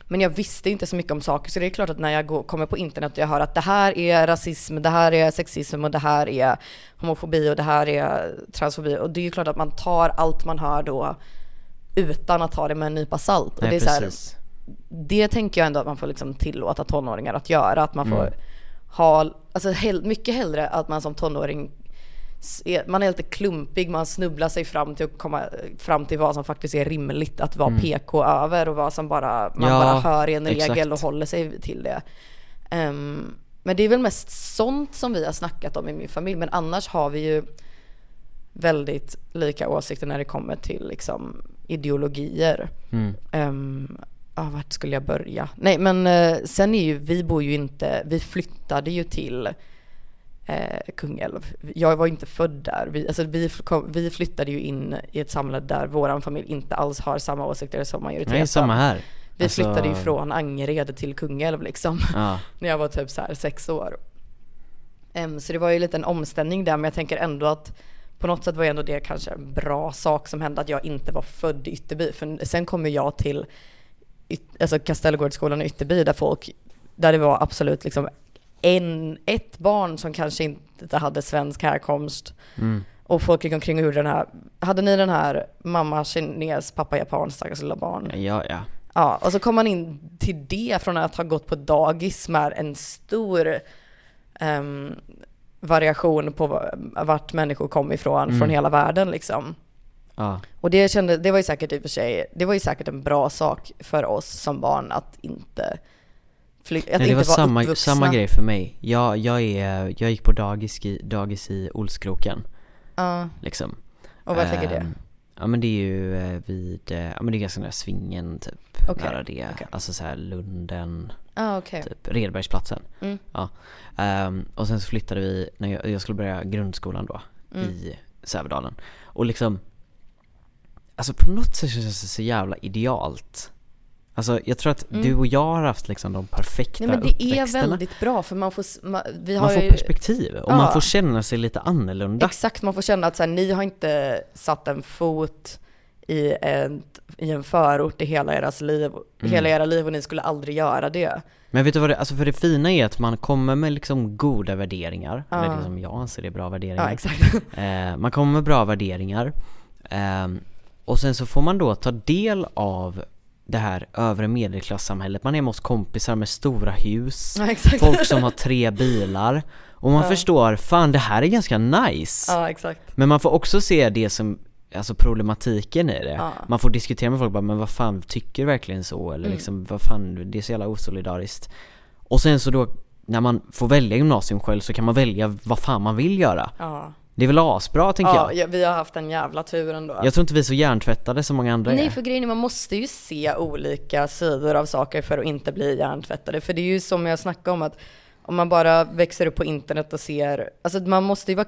men jag visste inte så mycket om saker så det är klart att när jag går, kommer på internet och jag hör att det här är rasism, det här är sexism och det här är homofobi och det här är transfobi och det är ju klart att man tar allt man hör då utan att ta det med en nypa salt. Och Nej, det, är så här, det tänker jag ändå att man får liksom tillåta tonåringar att göra. Att man får Mm. ha, alltså hell, mycket hellre att man som tonåring man är lite klumpig, man snubblar sig fram till att komma fram till vad som faktiskt är rimligt att vara PK över och vad som bara, man Mm. Ja, bara hör i en exakt. regel och håller sig till det. Ehm, men det är väl mest sånt som vi har snackat om i min familj, men annars har vi ju väldigt lika åsikter när det kommer till liksom ideologier. Mm. Um, ja, vart skulle jag börja? Nej, men eh, sen är ju, vi bor ju inte, vi flyttade ju till eh, Kungälv. Jag var inte född där. Vi, alltså, vi, kom, vi flyttade ju in i ett samhälle där vår familj inte alls har samma åsikter som majoriteten. Nej, samma här. Vi Alltså, flyttade ju från Angered till Kungälv liksom. Ja, när jag var typ så här sex år. Em, så det var ju lite en omställning där, men jag tänker ändå att på något sätt var ändå det kanske en bra sak som hände att jag inte var född i Ytterby. För sen kommer jag till alltså Kastellgårdsskolan i Ytterby där folk, där det var absolut liksom en, ett barn som kanske inte hade svensk härkomst. mm. Och folk gick omkring och gjorde den här, hade ni den här mamma kines, pappa japan, stackars lilla barn? ja, ja. Ja, och så kom man in till det från att ha gått på dagis med en stor ehm, variation på va- vart människor kom ifrån Mm. från hela världen liksom. ja. Och det, kände, det var ju säkert i och för sig, det var ju säkert en bra sak för oss som barn att inte fly, att Nej, det var samma, uppvuxna. samma grej för mig. Jag, jag, är, jag gick på dagis i, dagis i Olskroken, Ja, liksom. och vad ligger det? Ehm, Ja men det är ju eh, vid, eh, ja men det är ganska nära Svingen typ, Okej, nära det. okej. Alltså såhär Lunden, Ja, okej. typ Redbergsplatsen. Mm. Ja. Ehm, och sen så flyttade vi, när jag, jag skulle börja grundskolan då, Mm. i Sävedalen. Och liksom, alltså på något sätt känns det så jävla idealt. Alltså jag tror att du och jag har haft liksom de perfekta Mm. Nej men det är väldigt bra för man får, man, vi har Man får ju, perspektiv och man Ja. får känna sig lite annorlunda. Exakt, man får känna att så här, ni har inte satt en fot i en, i en förort i hela, eras liv, Mm. hela era liv och ni skulle aldrig göra det. Men vet du vad det, alltså för det fina är att man kommer med liksom goda värderingar, Ja. eller det som jag anser är bra Ja, värderingar. exakt. Eh, man kommer med bra värderingar, ehm, och sen så får man då ta del av det här övre medelklassamhället. Man är hemma hos kompisar med stora hus, Ja, folk som har tre bilar, och man förstår, fan det här är ganska nice. Ja. Men man får också se det som, alltså problematiken i det. Ja. Man får diskutera med folk bara, men vad fan, tycker du verkligen så? Eller Mm. liksom, vad fan, det är så jävla osolidariskt. Och sen så då, när man får välja gymnasium själv så kan man välja vad fan man vill göra. Det är väl asbra tänker Ja, jag. ja, vi har haft en jävla tur ändå. Jag tror inte vi är så hjärntvättade som många andra Nej, är. för grejen är man måste ju se olika sidor av saker för att inte bli hjärntvättade. För det är ju som jag snackade om att om man bara växer upp på internet och ser, alltså man måste ju vara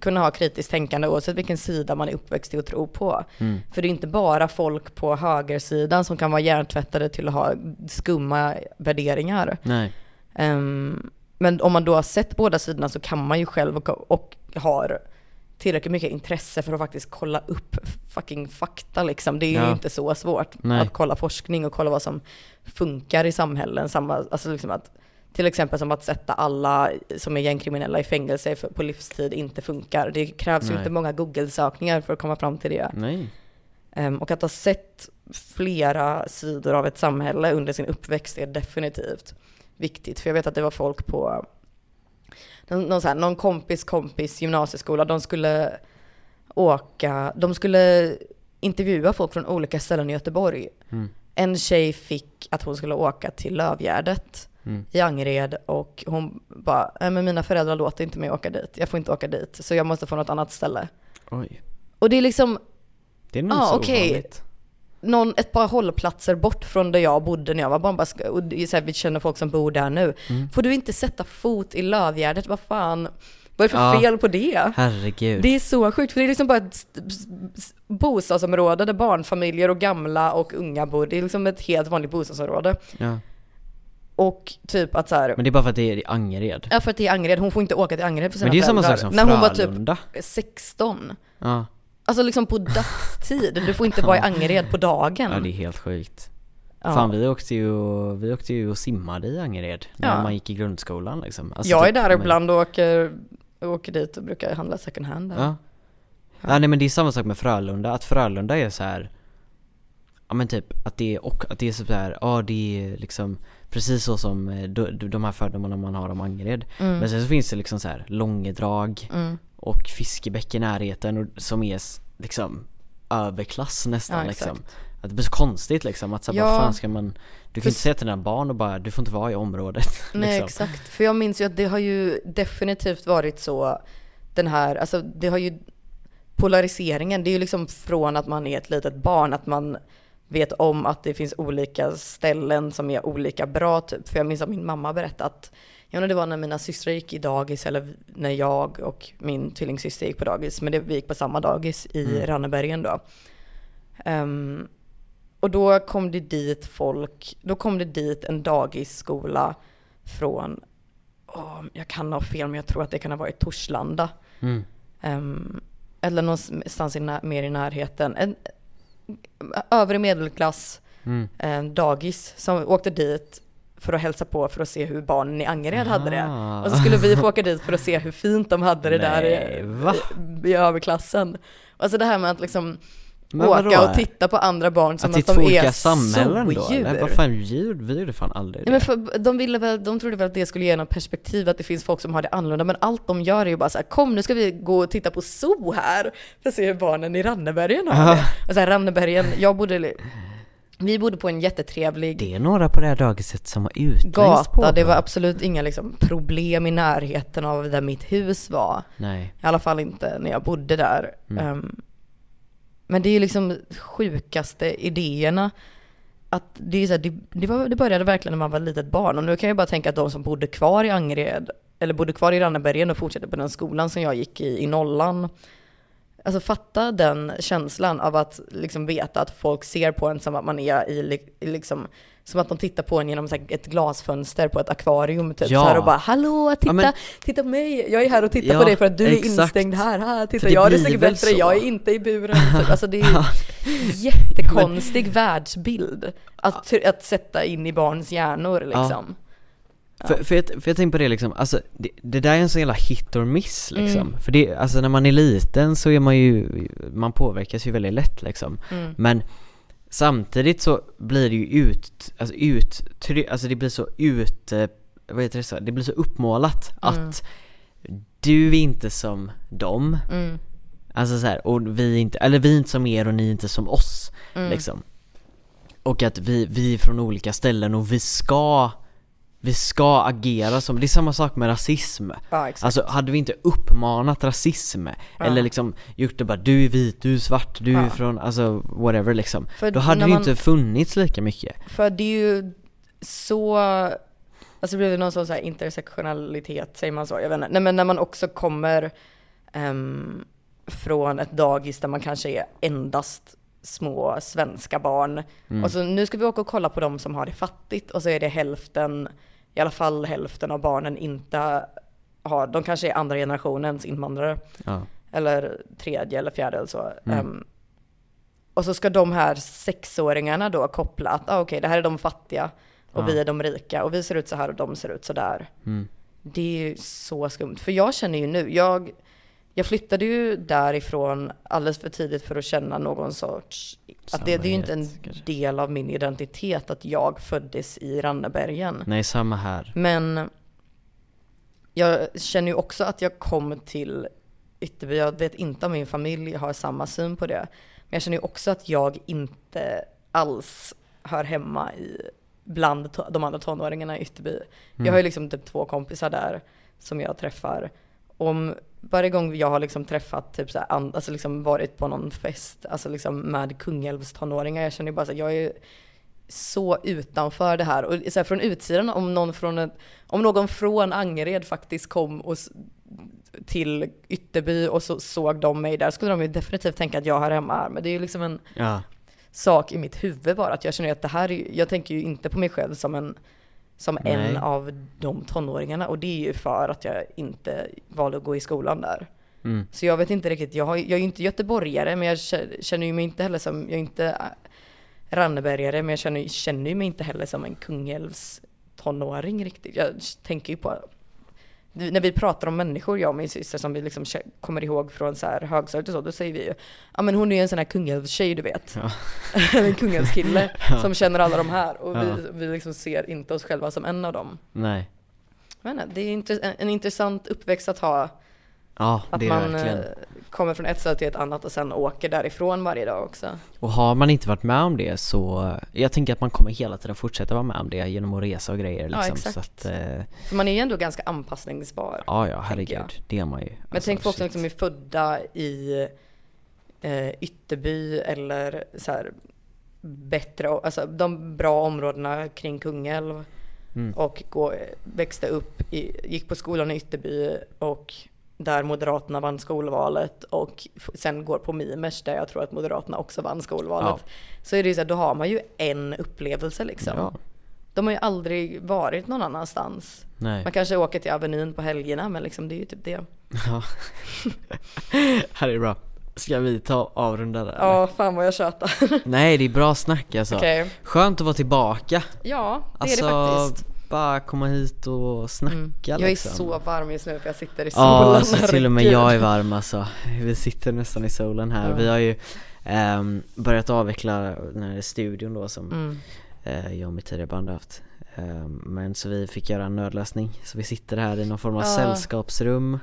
kunna ha kritiskt tänkande oavsett vilken sida man är uppväxt i och tro på. Mm. För det är inte bara folk på högersidan som kan vara hjärntvättade till att ha skumma värderingar. Nej. Ehm, men om man då har sett båda sidorna så kan man ju själv och, och har tillräckligt mycket intresse för att faktiskt kolla upp fucking fakta liksom. Det är ju Ja. inte så svårt Nej. att kolla forskning och kolla vad som funkar i samhällen. Samma, alltså liksom att till exempel som att sätta alla som är gängkriminella i fängelse för, på livstid inte funkar. Det krävs ju Nej. inte många Google-sökningar för att komma fram till det. Ehm, och att ha sett flera sidor av ett samhälle under sin uppväxt är definitivt viktigt. För jag vet att det var folk på någon, någon, här, någon kompis kompis gymnasieskola, de skulle åka, de skulle intervjua folk från olika ställen i Göteborg. Mm. En tjej fick att hon skulle åka till Lövgärdet Mm. i Angered och hon bara, "Nej, men mina föräldrar låter inte mig åka dit, jag får inte åka dit, så jag måste få något annat ställe. Oj. Och det är liksom, Det är nog Ja, så okej. ovanligt. Någon, ett par hållplatser bort från där jag bodde när jag var barn. Bara Och så här, vi känner folk som bor där nu. Mm. Får du inte sätta fot i Lövgärdet? Vad fan? Vad är det för Ja. fel på det? Herregud. Det är så sjukt, för det är liksom bara ett bostadsområde där barnfamiljer och gamla och unga bor. Det är liksom ett helt vanligt bostadsområde. Ja. Och typ att så här, Men det är bara för att det är i Angered. ja för att det är Angered, hon får inte åka till Angered för sina Men det är samma föräldrar. sak som När hon var typ Frölunda. 16. Ja. Alltså liksom på dagstid, du får inte vara i Angered på dagen. ja, det är helt sjukt. Ja. Fan vi åkte ju, vi åkte ju och simmade i Angered när Ja. man gick i grundskolan liksom. Alltså, jag är typ, där men- ibland och åker, åker dit och brukar handla second hand där. Ja. ja. nej men det är samma sak med Frölunda, att Frölunda är så här. Ja men typ att det är, och att det är så här, ja det är liksom precis så som eh, de, de här fördomarna man har om Angered. Mm. Men sen så finns det liksom så här Långedrag Mm. Och Fiskebäck i närheten och, som är liksom överklass nästan Ja, liksom. Att det blir så konstigt liksom, att så här, Ja. vad fan ska man Du kan För inte säga till dina barn och bara, du får inte vara i området Nej liksom. exakt, för jag minns ju att det har ju definitivt varit så den här, alltså det har ju polariseringen, det är ju liksom från att man är ett litet barn, att man vet om att det finns olika ställen som är olika bra typ. För jag minns att min mamma berättade att, jag det var när mina systrar gick i dagis eller när jag och min tvillingsyster gick på dagis, men det, vi gick på samma dagis i Mm. Rannebergen då. Ehm, och då kom det dit folk, då kom det dit en dagisskola från, åh, jag kan ha fel men jag tror att det kan ha varit Torslanda. Mm. Ehm, eller någonstans i mer i närheten. En, övre medelklass Mm. eh, dagis som åkte dit för att hälsa på för att se hur barnen i Angered hade det. Ah. Och så skulle vi få åka dit för att se hur fint de hade det där Nej, i, i, i överklassen. Alltså det här med att liksom Men åka vadå? och titta på andra barn som Att att, två de är samhällen då eller? Vad fan djur? Vi gjorde fan aldrig det men för, de, ville väl, de trodde väl att det skulle ge något perspektiv, att det finns folk som har det annorlunda, men allt de gör är ju bara så här, kom nu ska vi gå och titta på zoo här, för att se hur barnen i Rannebergen har det. Och så här, Rannebergen, jag bodde, vi bodde på en jättetrevlig Det är några på det här dagiset som har utländsk gata, det var absolut inga liksom, problem i närheten av där mitt hus var. Nej. I alla fall inte när jag bodde där. Mm. Ehm, men det är ju liksom sjukaste idéerna. Att det, är så här, det, det, var, det började verkligen när man var litet barn. Och nu kan jag bara tänka att de som bodde kvar i Angered, eller bodde kvar i Rannebergen och fortsatte på den skolan som jag gick i, i nollan. Alltså fatta den känslan av att liksom veta att folk ser på en som att man är i, i liksom, som att de tittar på en genom ett glasfönster på ett akvarium typ Ja. så här och bara hallå titta, Ja, men- titta på mig, jag är här och tittar Ja, på dig för att du är exakt. instängd här, här titta jag har det blir säkert bättre, så. jag är inte i buren. Typ. Alltså det är ju jättekonstig världsbild att, att sätta in i barns hjärnor liksom. För, för, jag, för jag tänker på det liksom, alltså det, det där är en sån jävla hit or miss liksom. Mm. För det, alltså när man är liten så är man ju, man påverkas ju väldigt lätt liksom. Mm. Men samtidigt så blir det ju ut, alltså ut, alltså det blir så ut, eh, vad heter det så, det blir så uppmålat Mm. att du är inte som dem. Mm. Alltså så här, och vi är inte, eller vi är inte som er och ni är inte som oss Mm. liksom. Och att vi, vi är från olika ställen och vi ska, vi ska agera som, det är samma sak med rasism. Ja, exakt. Alltså hade vi inte uppmanat rasism, eller liksom gjort det bara du är vit, du är svart, du är Ja. från, alltså whatever liksom. För Då hade det ju man- inte funnits lika mycket. För det är ju så, alltså det blir någon sån så här intersektionalitet, säger man så? Jag vet inte. Nej men när man också kommer ehm, från ett dagis där man kanske är endast små svenska barn. Mm. Och så nu ska vi åka och kolla på de som har det fattigt och så är det hälften, i alla fall hälften av barnen inte har, de kanske är andra generationens invandrare. Ja. Eller tredje eller fjärde eller så. Mm. Ehm, och så ska de här sexåringarna då koppla att, ah, okej det här är de fattiga och Ja. vi är de rika och vi ser ut så här och de ser ut så där. Mm. Det är ju så skumt. För jag känner ju nu, jag, jag flyttade ju därifrån alldeles för tidigt för att känna någon sorts, att det, det är ju inte en kanske. del av min identitet att jag föddes i Rannebergen. Nej, samma här. Men jag känner ju också att jag kom till Ytterby, jag vet inte om min familj har samma syn på det. Men jag känner ju också att jag inte alls hör hemma i bland de andra tonåringarna i Ytterby. Jag har ju liksom typ två kompisar där som jag träffar. Om varje gång jag har liksom träffat, typ så här, alltså liksom varit på någon fest, alltså liksom med Kungälvs tonåringar, jag känner ju bara så här, jag är så utanför det här. Och så här, från utsidan, om någon från, ett, om någon från Angered faktiskt kom och, till Ytterby och så såg de mig där, skulle de ju definitivt tänka att jag hör hemma här. Men det är ju liksom en Ja. sak i mitt huvud bara, att jag känner att det här, är, jag tänker ju inte på mig själv som en som Nej. en av de tonåringarna och det är ju för att jag inte valde att gå i skolan där. Mm. Så jag vet inte riktigt, jag, har, jag är ju inte göteborgare men jag kä- känner ju mig inte heller som, jag är inte äh, Rannebergare men jag känner, känner ju mig inte heller som en Kungälvs tonåring riktigt. Jag tänker ju på, när vi pratar om människor, jag och min syster som vi liksom kommer ihåg från så här högstadiet och så, då säger vi ju ja men hon är ju en sån här Kungälvstjej du vet. Ja. en Kungälvskille som känner alla de här och Ja. vi, vi liksom ser inte oss själva som en av dem. Nej. Men det är en intressant uppväxt att ha. Ja, Att det är man verkligen. eh, kommer från ett ställe till ett annat och sen åker därifrån varje dag också. Och har man inte varit med om det så, jag tänker att man kommer hela tiden fortsätta vara med om det genom att resa och grejer liksom. exakt. Så att, eh, För man är ju ändå ganska anpassningsbar. ja ja herregud, det är man ju. Men Alltså, tänk shit. som är födda i eh, Ytterby eller så här bättre, alltså de bra områdena kring Kungälv Mm. och gå, växte upp, i, gick på skolan i Ytterby och där Moderaterna vann skolvalet och sen går på Mimers där jag tror att Moderaterna också vann skolvalet. Så är det ju så här, då har man ju en upplevelse liksom. Ja, De har ju aldrig varit någon annanstans. nej. Man kanske åker till Avenyn på helgerna men liksom det är ju typ det. Ja. här är bra. Ska vi ta avrunda där? eller? Ja, fan vad jag tjatar. Nej det är bra snack alltså. Okej. Skönt att vara tillbaka. Ja, det Alltså, är det faktiskt. Bara komma hit och snacka Mm. Jag liksom. är så varm just nu för jag sitter i solen. Ja, alltså, till och med jag är varm alltså. Vi sitter nästan i solen här. Ja. Vi har ju ehm, börjat avveckla den här studion då som Mm. eh, jag och mitt tidigare band har haft. Ehm, men så vi fick göra en nödlösning. Så vi sitter här i någon form av Ja. sällskapsrum.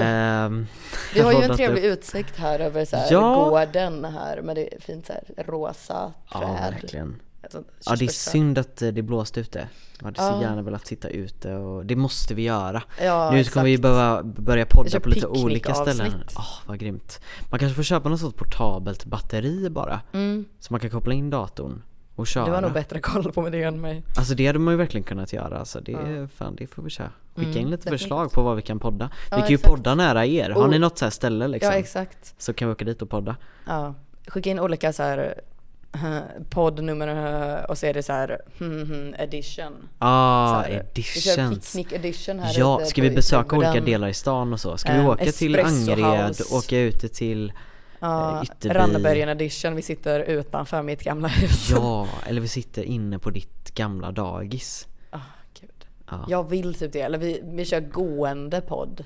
Ehm, Vi har ju en trevlig upp. utsikt här över så här Ja. gården här med det är fint så här rosa Ja, träd. verkligen. Alltså, Ja, det är synd att eh, det blåste ute. Jag hade så Ja. gärna velat sitta ute och det måste vi göra. Ja, nu kommer vi exakt. behöva börja podda på lite olika ställen. Åh, vad grymt. Man kanske får köpa något sånt portabelt batteri bara. Mm. Så man kan koppla in datorn och köra. Du har nog bättre koll på det än mig. Alltså det hade man ju verkligen kunnat göra. Alltså det, fan, det får vi köra. Skicka Mm, in lite förslag på vad vi kan podda. Ja, vi kan ju exakt. podda nära er. Har Oh. ni något så här ställe liksom? Ja, exakt. så kan vi åka dit och podda. Ja. Skicka in olika så här eh, poddnummer eh, och så är det så här hmm, hmm, edition. Ah, här, Vi editions. picknick edition här Ja, ute ska vi besöka olika delar i stan och så? Ska vi Ehm, åka till Angered, House. åka ute till Ja, eh, Ytterby? Rannebergen edition, vi sitter utanför mitt gamla hus. Ja, eller vi sitter inne på ditt gamla dagis. Ah, gud. Ja. Jag vill typ det, eller vi, vi kör gående podd.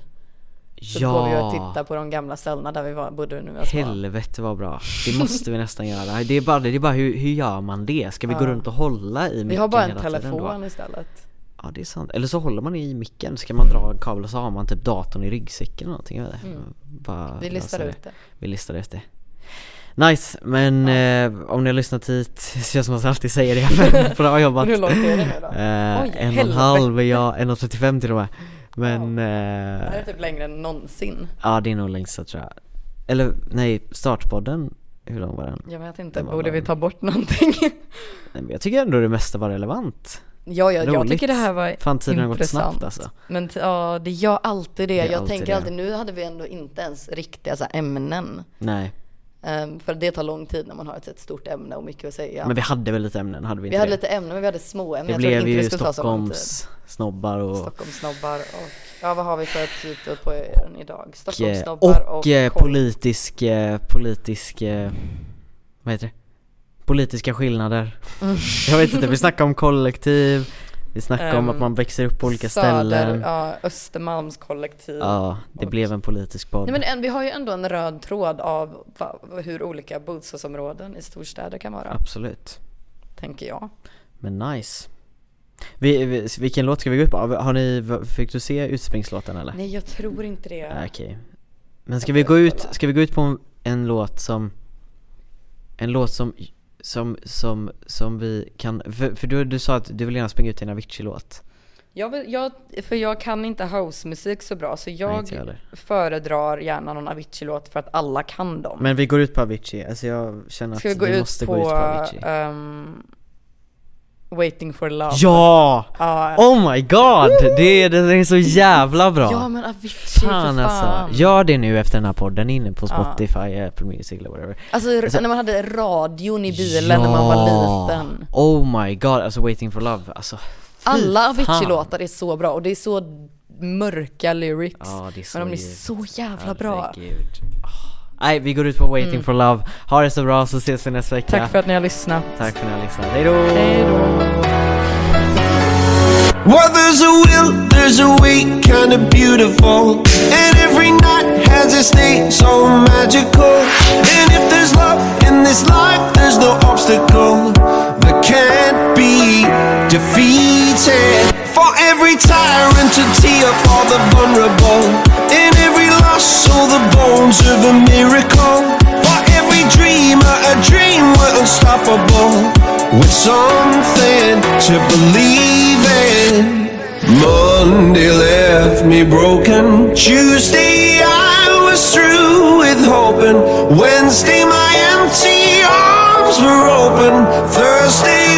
Så ja. går vi och tittar på de gamla ställena där vi var, bodde nu jag var. Helvete vad bra. Det måste vi nästan göra. Det är bara, det är bara hur, hur gör man det? Ska vi gå Ja. runt och hålla i micken Vi har bara en telefon istället. Ja det är sant. Eller så håller man i micken, så kan man dra en kabel och så har man typ datorn i ryggsäcken eller någonting. Vet inte. Bara Mm. Vi listar ut det. Vi listar ut det. Nice, men eh, om ni har lyssnat hit, det känns som att jag alltid säger det, bra jobbat. Hur långt är det nu då? Eh, Oj, en och en halv, ja, en och 35 till och med. Men, Det här eh, är typ längre än någonsin. ja det är nog längsta tror jag. Eller nej, startpodden, hur lång var den? Jag vet inte, var borde vi ta bort någonting? Nej, men jag tycker ändå det mesta var relevant. Ja, jag, jag tycker det här var Fan tiden har gått intressant. snabbt alltså. Men ja, det gör alltid det. Det jag alltid tänker det. alltid, nu hade vi ändå inte ens riktiga så här, ämnen. Nej, Ehm, för det tar lång tid när man har ett, ett stort ämne och mycket att säga. men vi hade väl lite ämnen, hade vi vi inte hade det? lite ämnen, men vi hade små ämnen. Det jag blev ju. Stockholms snobbar och Stockholmssnobbar och, ja vad har vi för titel på er idag? och, Stockholmssnobbar och, och, eh, koll. politisk, eh, politisk, eh, vad heter det? politiska skillnader. Mm. Jag vet inte, vi snackar om kollektiv, vi snackar om Ehm, att man växer upp på olika Söder, ställen. Ja, Östermalms kollektiv. Ja, det blev en politisk podd. Nej, men en, vi har ju ändå en röd tråd av hur olika bostadsområden i storstäder kan vara, Absolut. tänker jag. Men nice. Vi, vi, vilken låt ska vi gå ut på? Har ni, fick du se utspringslåten eller? Nej, jag tror inte det. Okej. Men ska vi gå ut, ska vi gå ut på en, en låt som En låt som som, som, som vi kan, för, för du, du sa att du vill gärna springa ut till en Avicii-låt Jag, vill, jag, för jag kan inte housemusik så bra, så Nej, jag heller. föredrar gärna någon Avicii-låt för att alla kan dem. Men vi går ut på Avicii, alltså jag känner att vi gå vi måste på, gå ut på Avicii ehm, Waiting for love? Ja! Ja, Oh my god! Det är, det är så jävla bra! ja men Avicii Fan för fan. alltså, gör det nu efter den här podden inne på Ja. Spotify, Apple Music eller whatever Alltså, Alltså- när man hade radion i bilen när man var liten. Oh my god, alltså Waiting for Love, alltså Alla. Avicii-låtar är så bra och det är så mörka lyrics. Ja det är så men de är så jävla bra. Herregud. Nej vi går ut på Waiting Mm. for Love, ha det så bra så ses vi nästa vecka Tack för att ni har lyssnat. Tack för att ni har lyssnat, hejdå! Hej då. Well, there's a will, there's a way, kinda beautiful. And every night has its day, so magical. And if there's love in this life, there's no obstacle that can't be defeated. For every tyrant to tee up all the vulnerable. In every loss, all the bones of a miracle. For every dreamer, a dream we're unstoppable. With something to believe in. Monday left me broken. Tuesday I was through with hoping. Wednesday my empty arms were open. Thursday